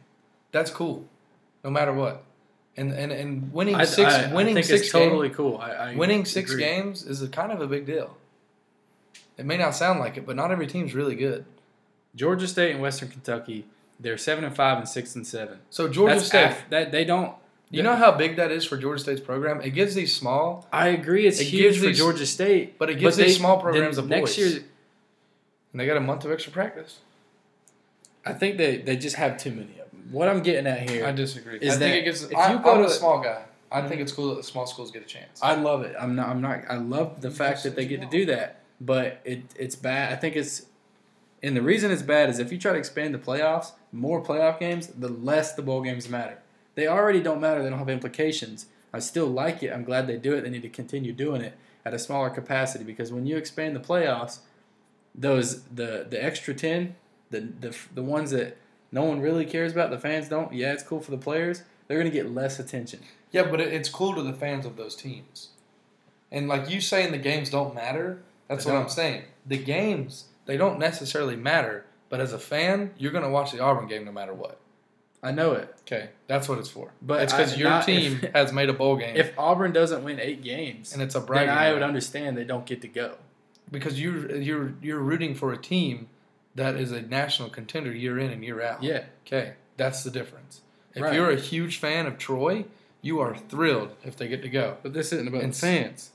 Speaker 3: That's cool, no matter what. And and, and winning
Speaker 2: I,
Speaker 3: six
Speaker 2: I,
Speaker 3: winning
Speaker 2: I
Speaker 3: six
Speaker 2: totally cool. I, I
Speaker 3: winning six
Speaker 2: agree.
Speaker 3: games is a kind of a big deal. It may not sound like it, but not every team's really good.
Speaker 2: Georgia State and Western Kentucky, they're seven and five and six and seven.
Speaker 3: So Georgia
Speaker 2: That's
Speaker 3: State,
Speaker 2: af- that they don't.
Speaker 3: you know how big that is for Georgia State's program? It gives these small,
Speaker 2: I agree. It's
Speaker 3: It
Speaker 2: huge
Speaker 3: gives
Speaker 2: for
Speaker 3: these-
Speaker 2: Georgia State,
Speaker 3: but it gives these small programs a
Speaker 2: next
Speaker 3: voice.
Speaker 2: year.
Speaker 3: And they got a month of extra practice.
Speaker 2: I think they, they just have too many of them. What I'm getting at here,
Speaker 3: I disagree.
Speaker 2: Is
Speaker 3: I
Speaker 2: that
Speaker 3: think it gives.
Speaker 2: if
Speaker 3: I,
Speaker 2: you go
Speaker 3: I'm
Speaker 2: to-
Speaker 3: a small guy. I think mhm. it's cool that the small schools get a chance.
Speaker 2: I love it. I'm not. I'm not. I love the
Speaker 3: You
Speaker 2: fact that they get to do that. But it it's bad. I think it's, and the reason it's bad is if you try to expand the playoffs, more playoff games, the less the bowl games matter. They already don't matter. They don't have implications. I still like it. I'm glad they do it. They need to continue doing it at a smaller capacity because when you expand the playoffs, those the the extra ten, the the the ones that no one really cares about, the fans don't. Yeah, it's cool for the players. They're gonna get less attention.
Speaker 3: Yeah, but it, it's cool to the fans of those teams. And like you saying, the games don't matter. That's
Speaker 2: They
Speaker 3: what
Speaker 2: don't.
Speaker 3: I'm saying. The games they don't necessarily matter. But as a fan, you're gonna watch the Auburn game no matter what.
Speaker 2: I know it.
Speaker 3: Okay, that's what it's for.
Speaker 2: But
Speaker 3: it's because your
Speaker 2: not
Speaker 3: team
Speaker 2: if- [laughs]
Speaker 3: has made a bowl game,
Speaker 2: If Auburn doesn't win eight games,
Speaker 3: and it's a
Speaker 2: then
Speaker 3: bragging.
Speaker 2: I would understand they don't get to go.
Speaker 3: Because you're you're you're rooting for a team that is a national contender year in and year out.
Speaker 2: Yeah,
Speaker 3: Okay, that's the difference. If
Speaker 2: Right.
Speaker 3: you're a huge fan of Troy, you are thrilled if they get to go.
Speaker 2: but this isn't about
Speaker 3: It's-
Speaker 2: fans.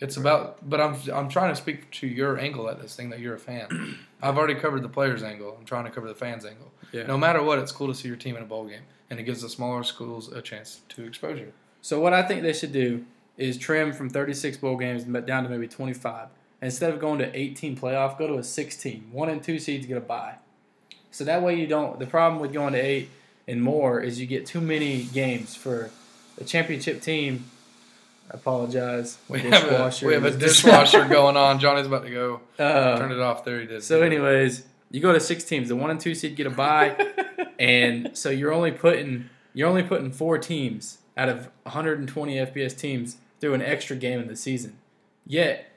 Speaker 3: It's about, but I'm I'm trying to speak to your angle at this thing that you're a fan. [clears throat] I've already covered the players' angle. I'm trying to cover the fans' angle.
Speaker 2: Yeah.
Speaker 3: No matter what, it's cool to see your team in a bowl game, and it gives the smaller schools a chance to exposure.
Speaker 2: So what I think they should do is trim from 36 bowl games down to maybe 25. Instead of going to 18 playoff, go to a 16. One and two seeds get a bye. So that way you don't. The problem with going to eight and more is you get too many games for a championship team. I apologize.
Speaker 3: We have a
Speaker 2: Dishwasher
Speaker 3: we have a dishwasher [laughs] going on. Johnny's about to go
Speaker 2: Uh,
Speaker 3: turn it off. There he did.
Speaker 2: So, anyways, you go to six teams. The one and two seed get a bye, [laughs] and so you're only putting you're only putting four teams out of 120 FBS teams through an extra game in the season. Yet,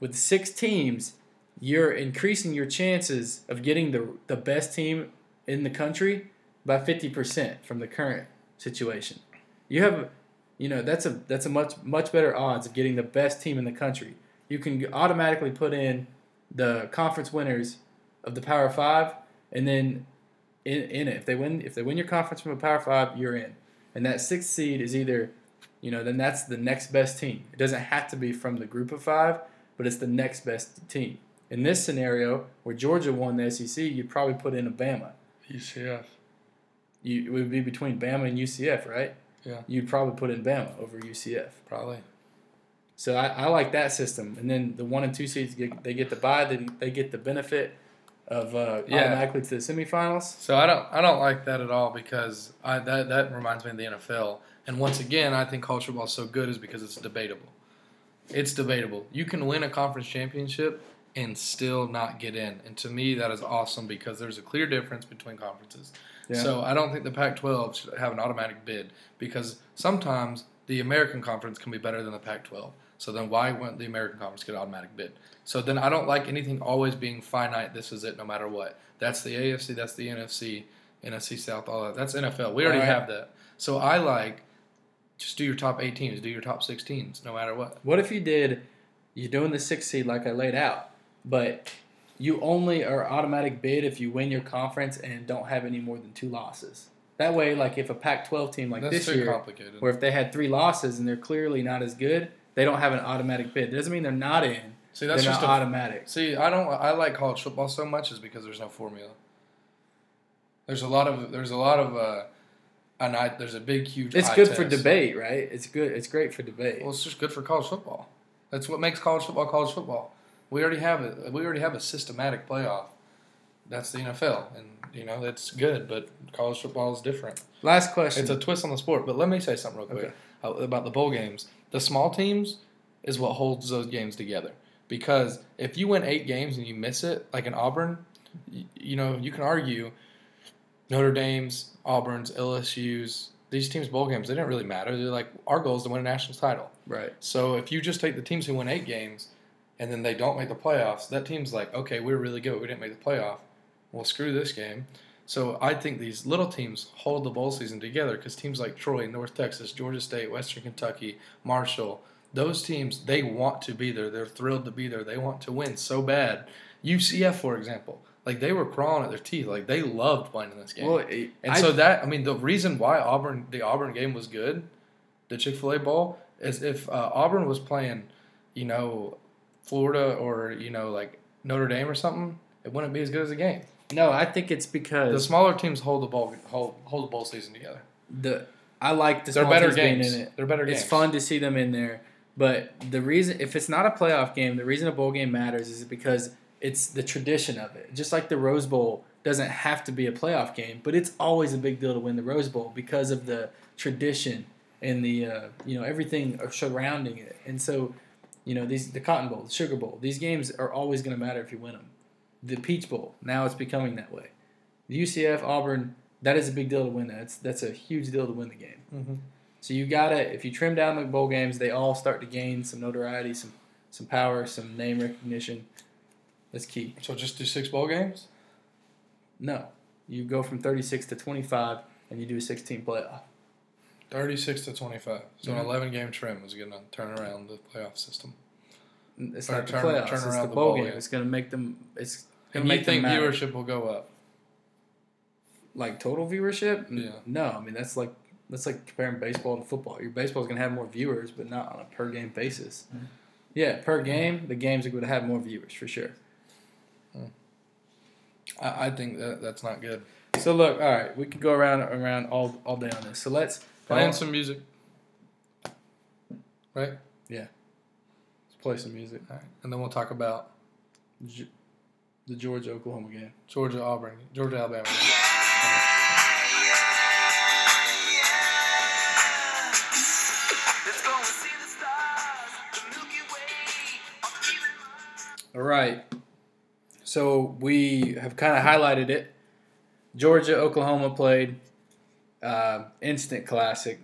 Speaker 2: with six teams, you're increasing your chances of getting the the best team in the country by 50% from the current situation. You have you know, that's a that's a much much better odds of getting the best team in the country. You can automatically put in the conference winners of the Power Five, and then in, in it, if they win, if they win your conference from a Power Five, you're in. And that sixth seed is either, you know, then that's the next best team. It doesn't have to be from the group of five, but it's the next best team. In this scenario, where Georgia won the SEC, you'd probably put in a Bama.
Speaker 3: UCF.
Speaker 2: You, it would be between Bama and UCF, right?
Speaker 3: Yeah.
Speaker 2: You'd probably put in Bama over UCF.
Speaker 3: Probably.
Speaker 2: So I, I like that system. And then the one and two seeds get they get the buy, they, they get the benefit of uh,
Speaker 3: Yeah.
Speaker 2: automatically to the semifinals.
Speaker 3: So I don't I don't like that at all because I that that reminds me of the NFL. And once again, I think college football is so good is because it's debatable. It's debatable. You can win a conference championship and still not get in. And to me, that is awesome because there's a clear difference between conferences.
Speaker 2: Yeah.
Speaker 3: So I don't think the Pac-12 should have an automatic bid because sometimes the American Conference can be better than the Pac-12. So then why wouldn't the American Conference get an automatic bid? So then I don't like anything always being finite. This is it, no matter what. That's the AFC. That's the NFC, NFC South. All that. That's NFL. We already
Speaker 2: right.
Speaker 3: have that. So I like just do your top eight teams. Do your top six teams, no matter what.
Speaker 2: What if you did, you're doing the six seed like I laid out, but you only are automatic bid if you win your conference and don't have any more than two losses. That way, like if a Pac-12 team like
Speaker 3: That's
Speaker 2: this
Speaker 3: too
Speaker 2: year,
Speaker 3: complicated.
Speaker 2: or if they had three losses and they're clearly not as good, they don't have an automatic bid. It doesn't mean they're not in.
Speaker 3: See, that's
Speaker 2: they're
Speaker 3: just a,
Speaker 2: automatic.
Speaker 3: see. I don't. I like college football so much is because there's no formula. There's a lot of there's a lot of uh, and I there's a big huge.
Speaker 2: It's
Speaker 3: eye
Speaker 2: good for debate, right? It's good. It's great for debate.
Speaker 3: Well, it's just good for college football. That's what makes college football college football. We already have it. We already have a systematic playoff. That's the NFL, and you know that's good. But college football is different.
Speaker 2: Last question.
Speaker 3: It's a twist on the sport. But let me say something real quick
Speaker 2: Okay.
Speaker 3: uh, about the bowl games. The small teams is what holds those games together. Because if you win eight games and you miss it, like in Auburn, you know you can argue Notre Dame's, Auburn's, LSU's. These teams' bowl games, they didn't really matter. They're like, our goal is to win a national title.
Speaker 2: right.
Speaker 3: So if you just take the teams who win eight games and then they don't make the playoffs, that team's like, okay, we're really good. We didn't make the playoff. Well, screw this game. So I think these little teams hold the bowl season together because teams like Troy, North Texas, Georgia State, Western Kentucky, Marshall, those teams, they want to be there. They're thrilled to be there. They want to win so bad. UCF, for example, like they were crawling at their teeth. Like they loved playing in this game.
Speaker 2: Well, it,
Speaker 3: And
Speaker 2: I-
Speaker 3: so that I mean the reason why Auburn the Auburn game was good, the Chick Fil A Bowl is if uh, Auburn was playing, you know, Florida or you know like Notre Dame or something, it wouldn't be as good as a game.
Speaker 2: no, I think it's because The
Speaker 3: smaller teams hold the ball hold hold the bowl season together.
Speaker 2: the I like the
Speaker 3: They're better games.
Speaker 2: in it.
Speaker 3: They're better games.
Speaker 2: It's fun to see them in there, but the reason if it's not a playoff game, the reason a bowl game matters is because it's the tradition of it. Just like the Rose Bowl doesn't have to be a playoff game, but it's always a big deal to win the Rose Bowl because of the tradition and the uh, you know everything surrounding it. And so, you know these the Cotton Bowl, the Sugar Bowl, these games are always going to matter if you win them. The Peach Bowl now it's becoming that way. The UCF Auburn that is a big deal to win that. It's, that's a huge deal to win the game.
Speaker 3: Mm-hmm.
Speaker 2: So you gotta if you trim down the bowl games, they all start to gain some notoriety, some some power, some name recognition. That's key.
Speaker 3: So just do six bowl games.
Speaker 2: No, you go from thirty six to twenty five, and you do a sixteen playoff.
Speaker 3: Thirty six to twenty five. So
Speaker 2: Mhm.
Speaker 3: an eleven game trim is gonna turn around the playoff system.
Speaker 2: It's
Speaker 3: Or
Speaker 2: not the playoffs.
Speaker 3: turn
Speaker 2: it's the
Speaker 3: the
Speaker 2: bowl
Speaker 3: bowl
Speaker 2: game.
Speaker 3: game.
Speaker 2: It's gonna make them. It's gonna
Speaker 3: And you
Speaker 2: make them
Speaker 3: think
Speaker 2: matter.
Speaker 3: viewership will go up?
Speaker 2: like total viewership?
Speaker 3: Yeah.
Speaker 2: No, I mean that's like that's like comparing baseball to football. Your baseball's gonna have more viewers, but not on a per game basis.
Speaker 3: Mm-hmm.
Speaker 2: Yeah, per game, the games are going to have more viewers for sure.
Speaker 3: I, I think that that's not good.
Speaker 2: So look, all right, we could go around around all all day on this. So let's
Speaker 3: Playing some music. Right?
Speaker 2: Yeah, let's play some music.
Speaker 3: All right. And then we'll talk about
Speaker 2: Ge- The Georgia Oklahoma game.
Speaker 3: Georgia Auburn, Georgia Alabama.
Speaker 1: Let's go and see the stars, the Milky Way, or even
Speaker 2: All right. So we have kind of highlighted it. Georgia Oklahoma played. Uh, instant classic.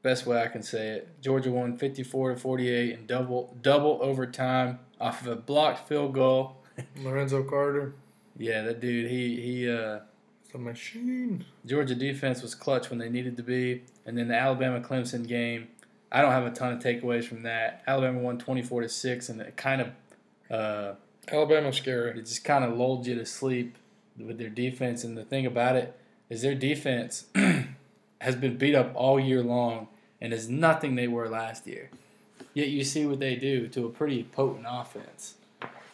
Speaker 2: Best way I can say it. Georgia won 54 to 48 in double double overtime off of a blocked field goal. [laughs]
Speaker 3: Lorenzo Carter,
Speaker 2: Yeah, that dude. He he. Uh,
Speaker 3: the machine.
Speaker 2: Georgia defense was clutch when they needed to be. And then the Alabama Clemson game, I don't have a ton of takeaways from that. Alabama won 24 to 6 and it kind of uh,
Speaker 3: Alabama's scary.
Speaker 2: it just kind of lulled you to sleep with their defense and the thing about it is their defense [clears throat] has been beat up all year long and is nothing they were last year. Yet you see what they do to a pretty potent offense.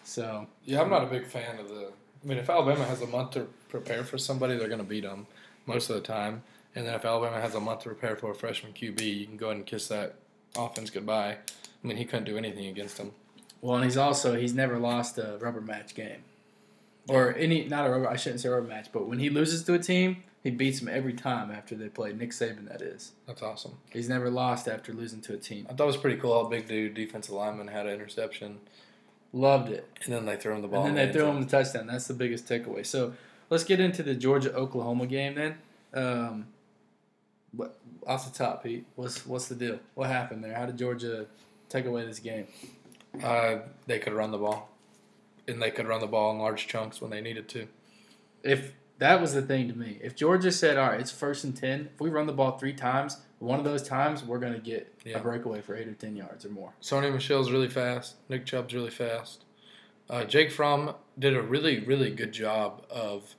Speaker 2: So,
Speaker 3: Yeah, I'm not a big fan of the. I mean, if Alabama has a month to prepare for somebody, they're going to beat them most of the time. And then if Alabama has a month to prepare for a freshman QB, you can go ahead and kiss that offense goodbye. I mean, he couldn't do anything against them.
Speaker 2: Well, and he's also he's never lost a rubber match game. Or any not a rubber I shouldn't say rubber match, but when he loses to a team, he beats them every time after they play. Nick Saban that is.
Speaker 3: That's awesome.
Speaker 2: He's never lost after losing to a team.
Speaker 3: I thought it was pretty cool how big dude defensive lineman had an interception,
Speaker 2: Loved it.
Speaker 3: and then they threw him the ball.
Speaker 2: And then they threw him the touchdown. That's the biggest takeaway. So let's get into the Georgia Oklahoma game then. Um, what off the top, Pete? What's what's the deal? What happened there? How did Georgia take away this game?
Speaker 3: Uh, they could run the ball, and they could run the ball in large chunks when they needed to.
Speaker 2: If that was the thing to me, if Georgia said, "All right, it's first and ten. If we run the ball three times, one of those times we're gonna get
Speaker 3: Yeah.
Speaker 2: a breakaway for eight or ten yards or more."
Speaker 3: Sony Michel's really fast. Nick Chubb's really fast. Uh, Jake Fromm did a really, really good job of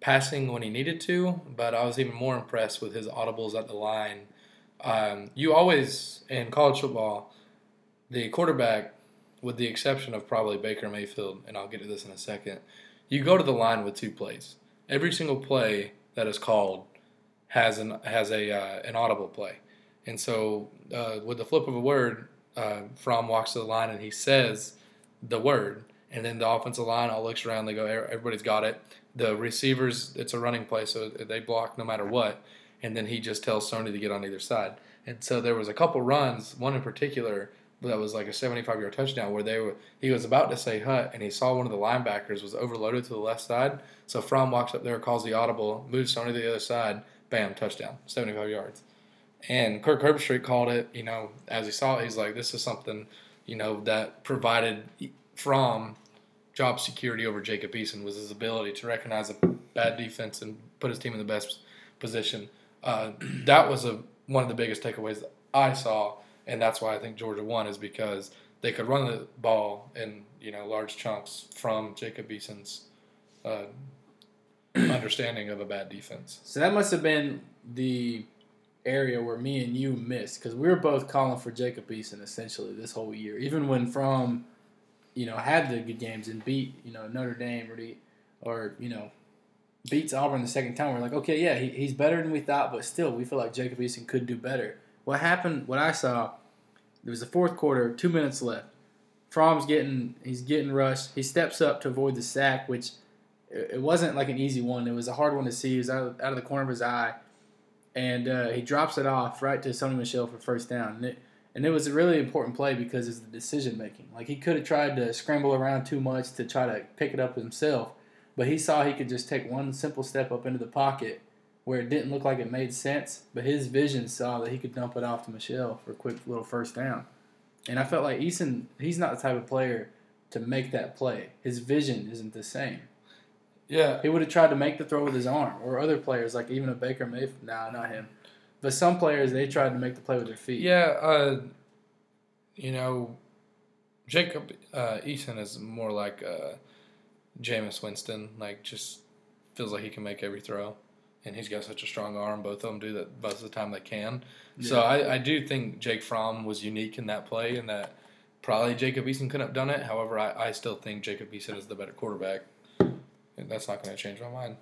Speaker 3: passing when he needed to, but I was even more impressed with his audibles at the line. Um, you always in college football, the quarterback, with the exception of probably Baker Mayfield, and I'll get to this in a second, you go to the line with two plays. Every single play that is called has an has a uh, an audible play, and so uh, with the flip of a word, uh, Fromm walks to the line and he says the word, and then the offensive line all looks around. They go, everybody's got it. The receivers, it's a running play, so they block no matter what. And then he just tells Sony to get on either side. And so there was a couple runs, one in particular that was like a 75 yard touchdown where they were he was about to say hut and he saw one of the linebackers was overloaded to the left side. So Fromm walks up there, calls the audible, moves Sony to the other side, bam, touchdown, 75 yards. And Kirk Herbstreit called it, you know, as he saw it, he's like, this is something, you know, that provided Fromm job security over Jacob Eason was his ability to recognize a bad defense and put his team in the best position. Uh, [clears throat] that was a one of the biggest takeaways I saw, and that's why I think Georgia won is because they could run the ball in you know large chunks from Jacob Eason's uh, [clears throat] understanding of a bad defense.
Speaker 2: So that must have been the area where me and you missed because we were both calling for Jacob Eason essentially this whole year, even when Fromm you know had the good games and beat you know Notre Dame or the, or you know beats Auburn the second time. We're like, okay, yeah, he, he's better than we thought, but still, we feel like Jacob Eason could do better. What happened? What I saw, there was the fourth quarter, two minutes left. Fromm's getting he's getting rushed. He steps up to avoid the sack, which it wasn't like an easy one. It was a hard one to see. He was out of, out of the corner of his eye and uh, he drops it off right to Sony Michel for first down. And it, and it was a really important play because it's the decision making. Like he could have tried to scramble around too much to try to pick it up himself, but he saw he could just take one simple step up into the pocket where it didn't look like it made sense, but his vision saw that he could dump it off to Michel for a quick little first down. And I felt like Eason, he's not the type of player to make that play. His vision isn't the same.
Speaker 3: Yeah,
Speaker 2: He would have tried to make the throw with his arm, or other players like even a Baker Mayfield. Nah, not him. But some players they tried to make the play with their feet.
Speaker 3: Yeah, uh, you know, Jacob uh, Eason is more like uh, Jameis Winston. Like, just feels like he can make every throw, and he's got such a strong arm. Both of them do that most of the time they can. So I, I do think Jake Fromm was unique in that play, and that probably Jacob Eason couldn't have done it. However, I, I still think Jacob Eason is the better quarterback. And that's not going to change my mind.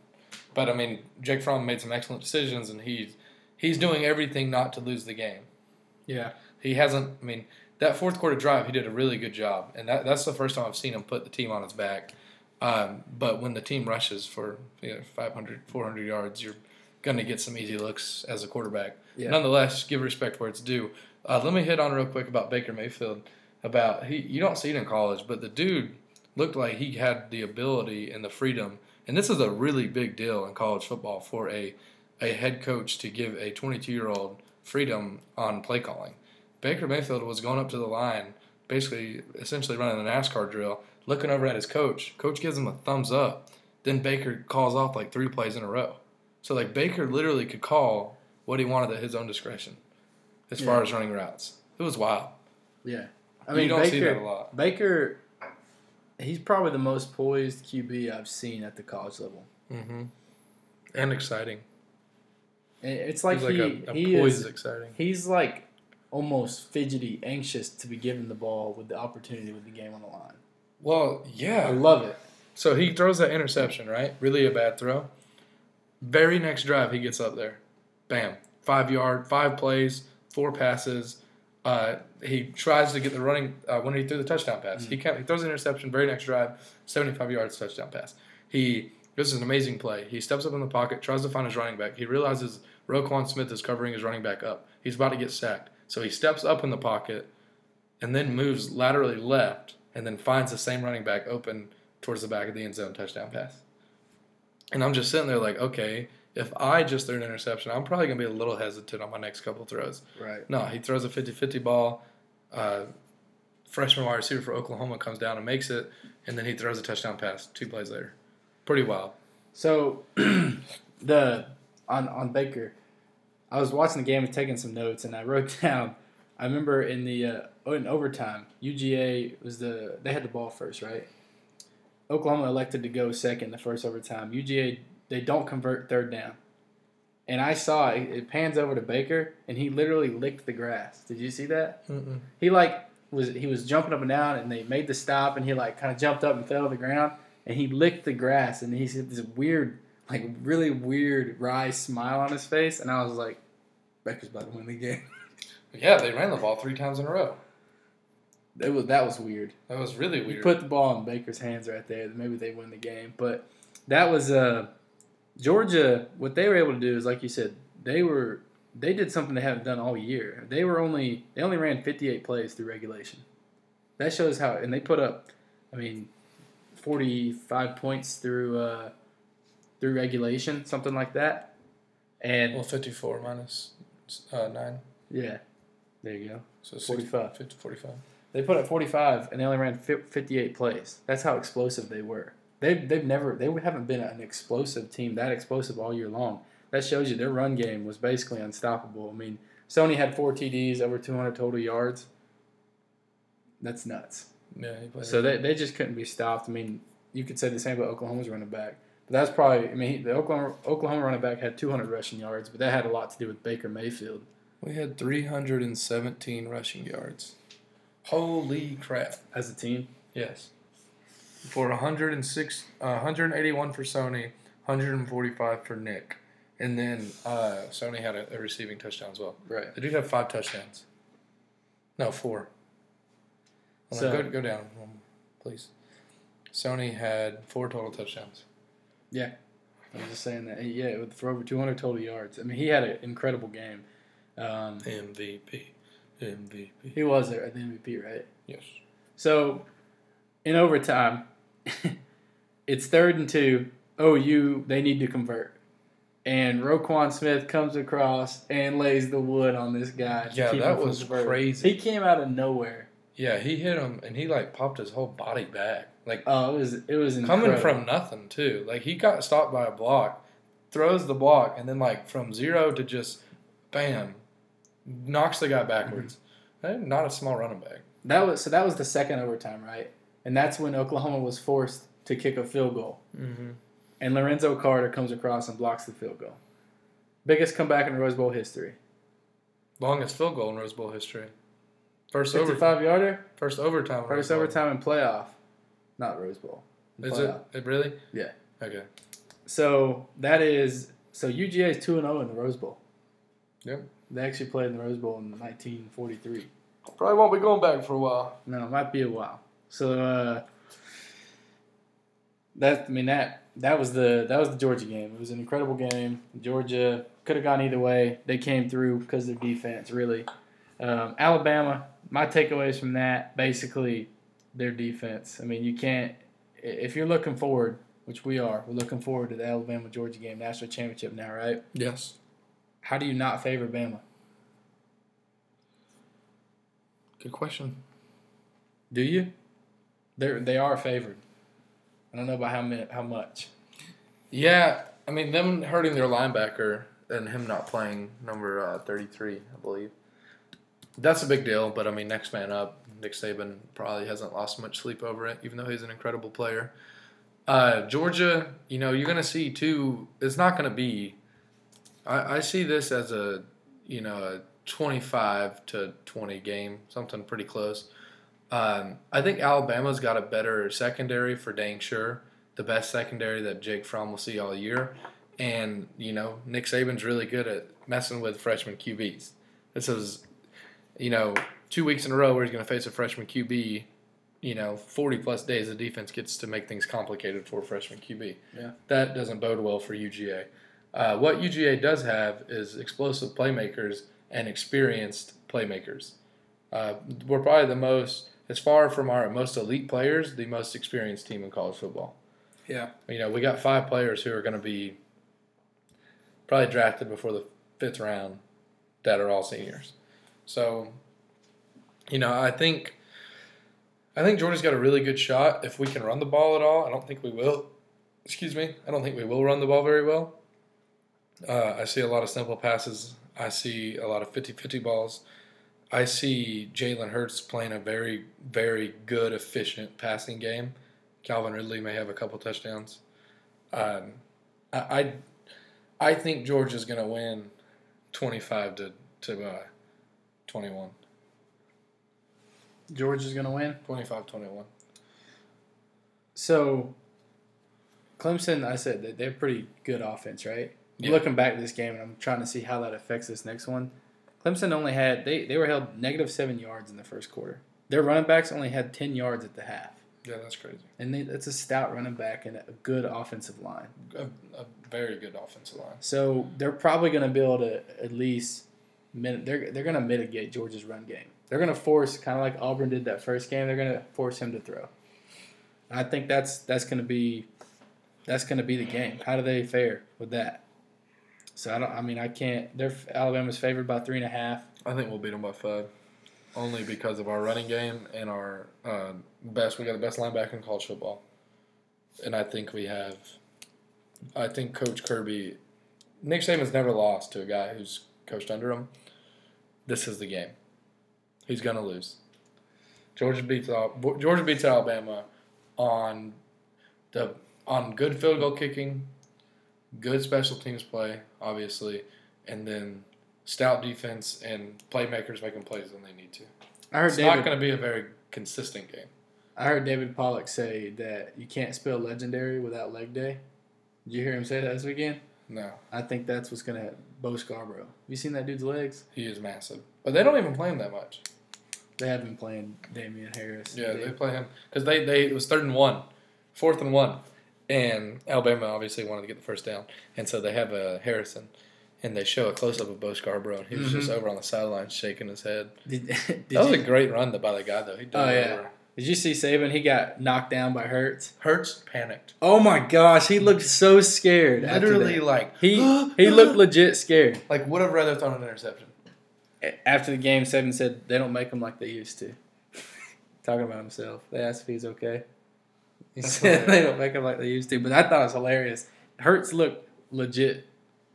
Speaker 3: But I mean, Jake Fromm made some excellent decisions, and he's he's doing everything not to lose the game.
Speaker 2: Yeah.
Speaker 3: He hasn't. I mean, that fourth quarter drive, he did a really good job, and that, that's the first time I've seen him put the team on his back. Um, but when the team rushes for you know, 500, 400 yards, you're going to get some easy looks as a quarterback.
Speaker 2: Yeah.
Speaker 3: Nonetheless, give respect where it's due. Uh, let me hit on real quick about Baker Mayfield. About he, you don't see it in college, but the dude looked like he had the ability and the freedom. And this is a really big deal in college football for a a head coach to give a 22 year old freedom on play calling. Baker Mayfield was going up to the line, basically, essentially running a NASCAR drill, looking over at his coach. Coach gives him a thumbs up. Then Baker calls off like three plays in a row. So like Baker literally could call what he wanted at his own discretion, as far as running routes. It was wild.
Speaker 2: Yeah. I
Speaker 3: You
Speaker 2: mean,
Speaker 3: don't
Speaker 2: Baker,
Speaker 3: see that a lot.
Speaker 2: Baker, he's probably the most poised QB I've seen at the college level.
Speaker 3: Mm-hmm. And exciting.
Speaker 2: It's like
Speaker 3: He's like
Speaker 2: he
Speaker 3: a, a
Speaker 2: he
Speaker 3: poise
Speaker 2: is
Speaker 3: exciting.
Speaker 2: he's like almost fidgety, anxious to be given the ball with the opportunity with the game on the line.
Speaker 3: Well, yeah.
Speaker 2: I love it.
Speaker 3: So he throws that interception, right? Really a bad throw. Very next drive, he gets up there. Bam. Five yard, five plays, four passes. Uh, he tries to get the running uh, when he threw the touchdown pass. He can't, he throws an interception. Very next drive, seventy-five yards touchdown pass. He this is an amazing play. He steps up in the pocket, tries to find his running back. He realizes Roquan Smith is covering his running back up. He's about to get sacked, so he steps up in the pocket, and then moves laterally left, and then finds the same running back open towards the back of the end zone touchdown pass. And I'm just sitting there like, okay, if I just threw an interception, I'm probably going to be a little hesitant on my next couple throws.
Speaker 2: Right.
Speaker 3: No, he throws a 50 50 ball. Uh, freshman wide receiver for Oklahoma comes down and makes it, and then he throws a touchdown pass two plays later. Pretty wild.
Speaker 2: So [clears throat] the on on Baker, I was watching the game and taking some notes, and I wrote [laughs] down. I remember in the uh, Oh, in overtime, UGA was the they had the ball first, right? Oklahoma elected to go second the first overtime. UGA they don't convert third down. And I saw it, it pans over to Baker, and he literally licked the grass. Did you see that?
Speaker 3: Mm-mm.
Speaker 2: He like was he was jumping up and down, and they made the stop, and he like kind of jumped up and fell to the ground, and he licked the grass, and he had this weird, like really weird wry smile on his face, and I was like, Baker's about to win the game. [laughs]
Speaker 3: Yeah, they ran the ball three times in a row.
Speaker 2: It was that was weird.
Speaker 3: That was really weird.
Speaker 2: You put the ball in Baker's hands right there. Maybe they win the game. But that was uh, Georgia. What they were able to do is, like you said, they were they did something they haven't done all year. They were only they only ran 58 plays through regulation. That shows how, and they put up, I mean, 45 points through uh, through regulation, something like that. And
Speaker 3: well, 54 minus uh, 9.
Speaker 2: yeah, there you go.
Speaker 3: So
Speaker 2: 45.
Speaker 3: 50, 45.
Speaker 2: They put up 45 and they only ran 58 plays. That's how explosive they were. They've, they've never, they haven't been an explosive team, that explosive all year long. That shows you their run game was basically unstoppable. I mean, Sony had four TDs, over 200 total yards. That's nuts.
Speaker 3: Yeah,
Speaker 2: So they, they just couldn't be stopped. I mean, you could say the same about Oklahoma's running back. But that's probably, I mean, the Oklahoma, Oklahoma running back had 200 rushing yards, but that had a lot to do with Baker Mayfield.
Speaker 3: We had 317 rushing yards. Holy crap.
Speaker 2: As a team,
Speaker 3: Yes. For 106, uh, 181 for Sony, 145 for Nick. And then uh, Sony had a, a receiving touchdown as well.
Speaker 2: right?
Speaker 3: The dude have five touchdowns. No, four. Hold on,
Speaker 2: So-
Speaker 3: go, go down, please. Sony had four total touchdowns.
Speaker 2: Yeah, I was just saying that. Yeah, for over 200 total yards. I mean, he had an incredible game. Um,
Speaker 3: MVP. MVP.
Speaker 2: he was there at the MVP, right?
Speaker 3: Yes.
Speaker 2: So, in overtime, [laughs] it's third and two. OU, they need to convert. And Roquan Smith comes across and lays the wood on this guy.
Speaker 3: Yeah, that was
Speaker 2: converting.
Speaker 3: crazy.
Speaker 2: He came out of nowhere.
Speaker 3: Yeah, he hit him and he like popped his whole body back. Like
Speaker 2: Oh, it was it was
Speaker 3: coming
Speaker 2: incredible.
Speaker 3: from nothing too. Like he got stopped by a block, throws the block, and then like from zero to just bam, knocks the guy backwards. Eh, Not a small running back.
Speaker 2: that was so that was the second overtime, right? And that's when Oklahoma was forced to kick a field goal.
Speaker 3: Mm-hmm.
Speaker 2: and Lorenzo Carter comes across and blocks the field goal. Biggest comeback in Rose Bowl history.
Speaker 3: Longest field goal in Rose Bowl history. First over,
Speaker 2: five yarder,
Speaker 3: first overtime.
Speaker 2: first overtime in playoff, not Rose Bowl.
Speaker 3: Is it, it really?
Speaker 2: Yeah.
Speaker 3: Okay.
Speaker 2: So that is so UGA is two and zero in the Rose Bowl.
Speaker 3: Yep.
Speaker 2: They actually played in the Rose Bowl in 1943.
Speaker 3: Probably won't be going back for a while.
Speaker 2: No, it might be a while. So uh, that I mean that that was the that was the Georgia game. It was an incredible game. Georgia could have gone either way. They came through because of their defense. Really, um, Alabama. My takeaways from that basically their defense. I mean, you can't if you're looking forward, which we are. We're looking forward to the Alabama Georgia game, national championship now, right?
Speaker 3: Yes.
Speaker 2: How do you not favor Bama?
Speaker 3: Good question.
Speaker 2: Do you? They they are favored. I don't know about how many, how much.
Speaker 3: Yeah, I mean them hurting their linebacker and him not playing number uh, thirty three, I believe. That's a big deal, but I mean next man up. Nick Saban probably hasn't lost much sleep over it, even though he's an incredible player. Uh, Georgia, you know, you're gonna see too. It's not gonna be. I, I see this as a, you know, a twenty-five to twenty game, something pretty close. Um, I think Alabama's got a better secondary for dang sure the best secondary that Jake Fromm will see all year. And, you know, Nick Saban's really good at messing with freshman QBs. This is, you know, two weeks in a row where he's going to face a freshman QB, you know, 40 plus days the defense gets to make things complicated for a freshman QB.
Speaker 2: Yeah.
Speaker 3: That doesn't bode well for UGA. Uh, what UGA does have is explosive playmakers and experienced playmakers. Uh, we're probably the most, as far from our most elite players, the most experienced team in college football.
Speaker 2: Yeah.
Speaker 3: You know, we got five players who are going to be probably drafted before the fifth round that are all seniors. So, you know, I think I think Georgia's got a really good shot if we can run the ball at all. I don't think we will. Excuse me. I don't think we will run the ball very well. Uh, I see a lot of simple passes. I see a lot of 50-50 balls. I see Jalen Hurts playing a very, very good, efficient passing game. Calvin Ridley may have a couple touchdowns. Um, I I, I think Georgia's gonna win twenty five to to uh, 21.
Speaker 2: Georgia's gonna win.
Speaker 3: 25-21.
Speaker 2: So, Clemson, I said that they're pretty good offense, right?
Speaker 3: Yeah.
Speaker 2: Looking back at this game, and I'm trying to see how that affects this next one. Clemson only had they they were held negative seven yards in the first quarter. Their running backs only had ten yards at the half,
Speaker 3: Yeah, that's crazy.
Speaker 2: and they, that's a stout running back and a good offensive line.
Speaker 3: A, a very good offensive line.
Speaker 2: So they're probably going to be able to at least min- they're they're going to mitigate Georgia's run game. They're going to force kind of like Auburn did that first game. They're going to force him to throw. I think that's that's going to be that's going to be the game. How do they fare with that? So I don't. I mean, I can't. They're Alabama's favored by three and a half.
Speaker 3: I think we'll beat them by five. Only because of our running game and our uh, best. We got the best linebacker in college football, and I think we have. I think Coach Kirby, Nick Saban's never lost to a guy who's coached under him. This is the game. He's gonna lose. Georgia beats Georgia beats Alabama on the on good field goal kicking, good special teams play, obviously, and then stout defense and playmakers making plays when they need to.
Speaker 2: I heard
Speaker 3: It's
Speaker 2: David.
Speaker 3: not going to be a very consistent game.
Speaker 2: I heard David Pollack say that you can't spell legendary without leg day. Did you hear him say that this weekend?
Speaker 3: No,
Speaker 2: I think that's what's gonna happen. Bo Scarborough. Have you seen that dude's legs?
Speaker 3: he is massive, but they don't even play him that much.
Speaker 2: They have been playing Damien Harris.
Speaker 3: Yeah,
Speaker 2: They-
Speaker 3: they play him because they, they it was third and one, fourth and one, and Alabama obviously wanted to get the first down, and so they have a Harrison, and they show a close up of Bo Scarborough, and he was just
Speaker 2: Mhm.
Speaker 3: over on the sideline shaking his head.
Speaker 2: Did, [laughs] did,
Speaker 3: that was
Speaker 2: you,
Speaker 3: a great run by the guy though. He
Speaker 2: Oh, yeah.
Speaker 3: over.
Speaker 2: did you see Saban? He got knocked down by Hurts.
Speaker 3: Hurts panicked.
Speaker 2: Oh my gosh, he looked so scared.
Speaker 3: Literally, like
Speaker 2: he [gasps] he looked legit scared.
Speaker 3: like would have rather thrown an interception.
Speaker 2: After the game, Saban said they don't make him like they used to. [laughs] Talking about himself, they asked if he's okay. He
Speaker 3: That's
Speaker 2: said [laughs] they
Speaker 3: hilarious.
Speaker 2: don't make him like they used to, but I thought it was hilarious. Hurts looked legit,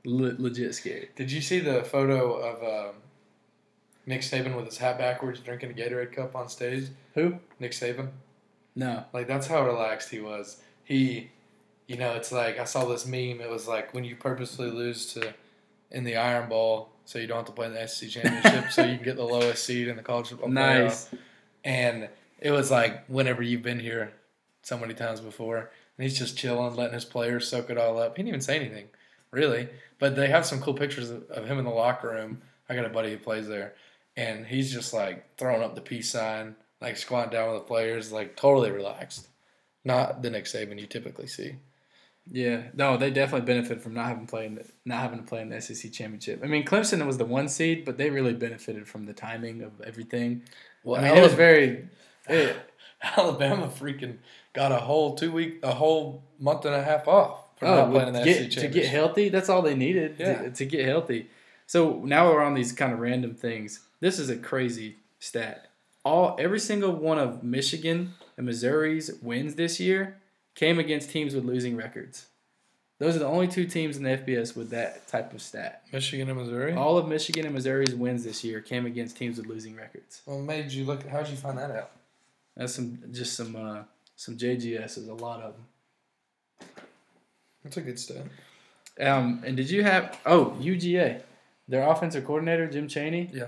Speaker 2: le- legit scared.
Speaker 3: Did you see the photo of um, Nick Saban with his hat backwards drinking a Gatorade cup on stage?
Speaker 2: Who?
Speaker 3: Nick Saban.
Speaker 2: No.
Speaker 3: Like that's how relaxed he was. He, you know, it's like I saw this meme. It was like when you purposely lose to in the Iron Bowl, so you don't have to play in the SEC championship, so you can get the lowest seed in the college football [laughs] playoff.
Speaker 2: Nice.
Speaker 3: And it was like whenever you've been here so many times before, and he's just chilling, letting his players soak it all up. He didn't even say anything, really. But they have some cool pictures of, of him in the locker room. I got a buddy who plays there, and he's just like throwing up the peace sign, like squatting down with the players, like totally relaxed. Not the Nick Saban you typically see.
Speaker 2: Yeah, no, they definitely benefit from not having played, not having to play in the SEC championship. I mean, Clemson was the one seed, but they really benefited from the timing of everything.
Speaker 3: Well,
Speaker 2: I mean, it was very. It, [laughs]
Speaker 3: Alabama freaking got a whole two week, a whole month and a half off for
Speaker 2: oh,
Speaker 3: not playing in the
Speaker 2: get, to get healthy, that's all they needed
Speaker 3: Yeah.
Speaker 2: to, to get healthy. So now we're on these kind of random things. This is a crazy stat. All every single one of Michigan and Missouri's wins this year came against teams with losing records. Those are the only two teams in the FBS with that type of stat.
Speaker 3: Michigan and Missouri.
Speaker 2: All of Michigan and Missouri's wins this year came against teams with losing records.
Speaker 3: What made you look? How'd you find that out?
Speaker 2: That's some just some uh, some JGSs, a lot of them.
Speaker 3: That's a good stat.
Speaker 2: Um, and did you have oh UGA, their offensive coordinator Jim Chaney?
Speaker 3: Yeah.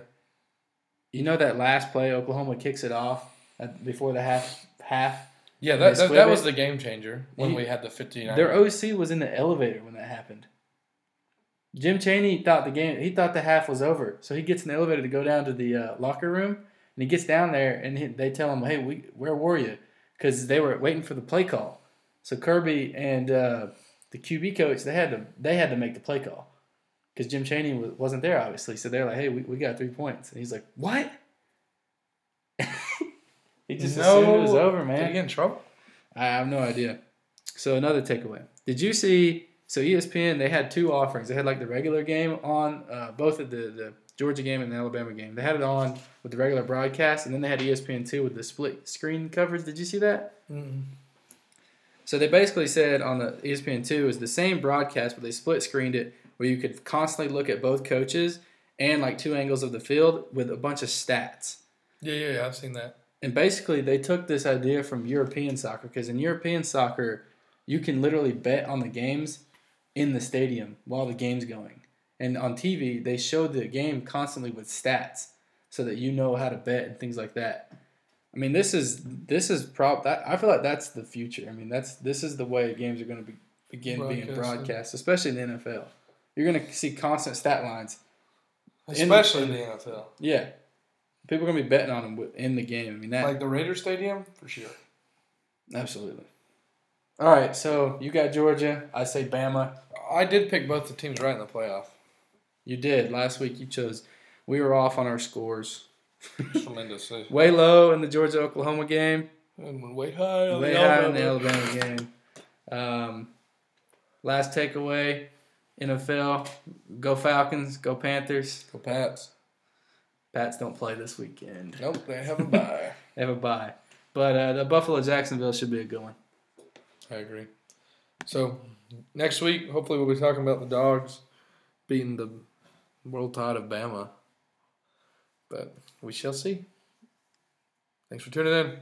Speaker 2: You know that last play, Oklahoma kicks it off at, before the half half.
Speaker 3: Yeah, that, that, that was the game changer when
Speaker 2: He-
Speaker 3: we had the 59.
Speaker 2: Their OC was in the elevator when that happened. Jim Chaney thought the game. He thought the half was over, so he gets in the elevator to go down to the uh, locker room, and he gets down there, and he, they tell him, "Hey, we where were you?" Because they were waiting for the play call. So Kirby and uh, the QB coach they had to they had to make the play call because Jim Chaney wa- wasn't there obviously. So they're like, "Hey, we, we got three points," and he's like, "What?" [laughs] he just assumed it was over, man.
Speaker 3: Did he get in trouble?
Speaker 2: I have no idea. So another takeaway. Did you see? So ESPN they had two offerings. They had like the regular game on uh, both of the the Georgia game and the Alabama game. They had it on with the regular broadcast, and then they had ESPN two with the split screen coverage. Did you see that?
Speaker 3: Mm-mm.
Speaker 2: So they basically said on the ESPN two is the same broadcast, but they split screened it where you could constantly look at both coaches and like two angles of the field with a bunch of stats.
Speaker 3: Yeah, yeah, yeah. I've seen that.
Speaker 2: And basically, they took this idea from European soccer because in European soccer, you can literally bet on the games in the stadium while the game's going. And on TV, they show the game constantly with stats so that you know how to bet and things like that. I mean, this is this is prob that I feel like that's the future. I mean, that's this is the way games are going to be, begin being broadcast, especially in the NFL. You're going to see constant stat lines.
Speaker 3: Especially in the NFL.
Speaker 2: Yeah, people are going to be betting on them in the game. I mean, that
Speaker 3: Like the Raider Stadium, for sure.
Speaker 2: absolutely. All right, so you got Georgia. I say Bama.
Speaker 3: I did pick both the teams right in the playoff.
Speaker 2: You did last week. You chose. We were off on our scores.
Speaker 3: Tremendous.
Speaker 2: Way low in the Georgia Oklahoma game.
Speaker 3: And way high on
Speaker 2: Way
Speaker 3: the
Speaker 2: high in the
Speaker 3: Alabama.
Speaker 2: Alabama game. Um, last takeaway, NFL. Go Falcons. Go Panthers.
Speaker 3: Go Pats.
Speaker 2: Pats don't play this weekend.
Speaker 3: Nope, they have a bye. [laughs]
Speaker 2: They have a bye. But uh, the Buffalo Jacksonville should be a good one.
Speaker 3: I agree. So next week, hopefully, we'll be talking about the dogs beating the world tide of Bama. But we shall see. Thanks for tuning in.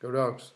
Speaker 3: Go dogs.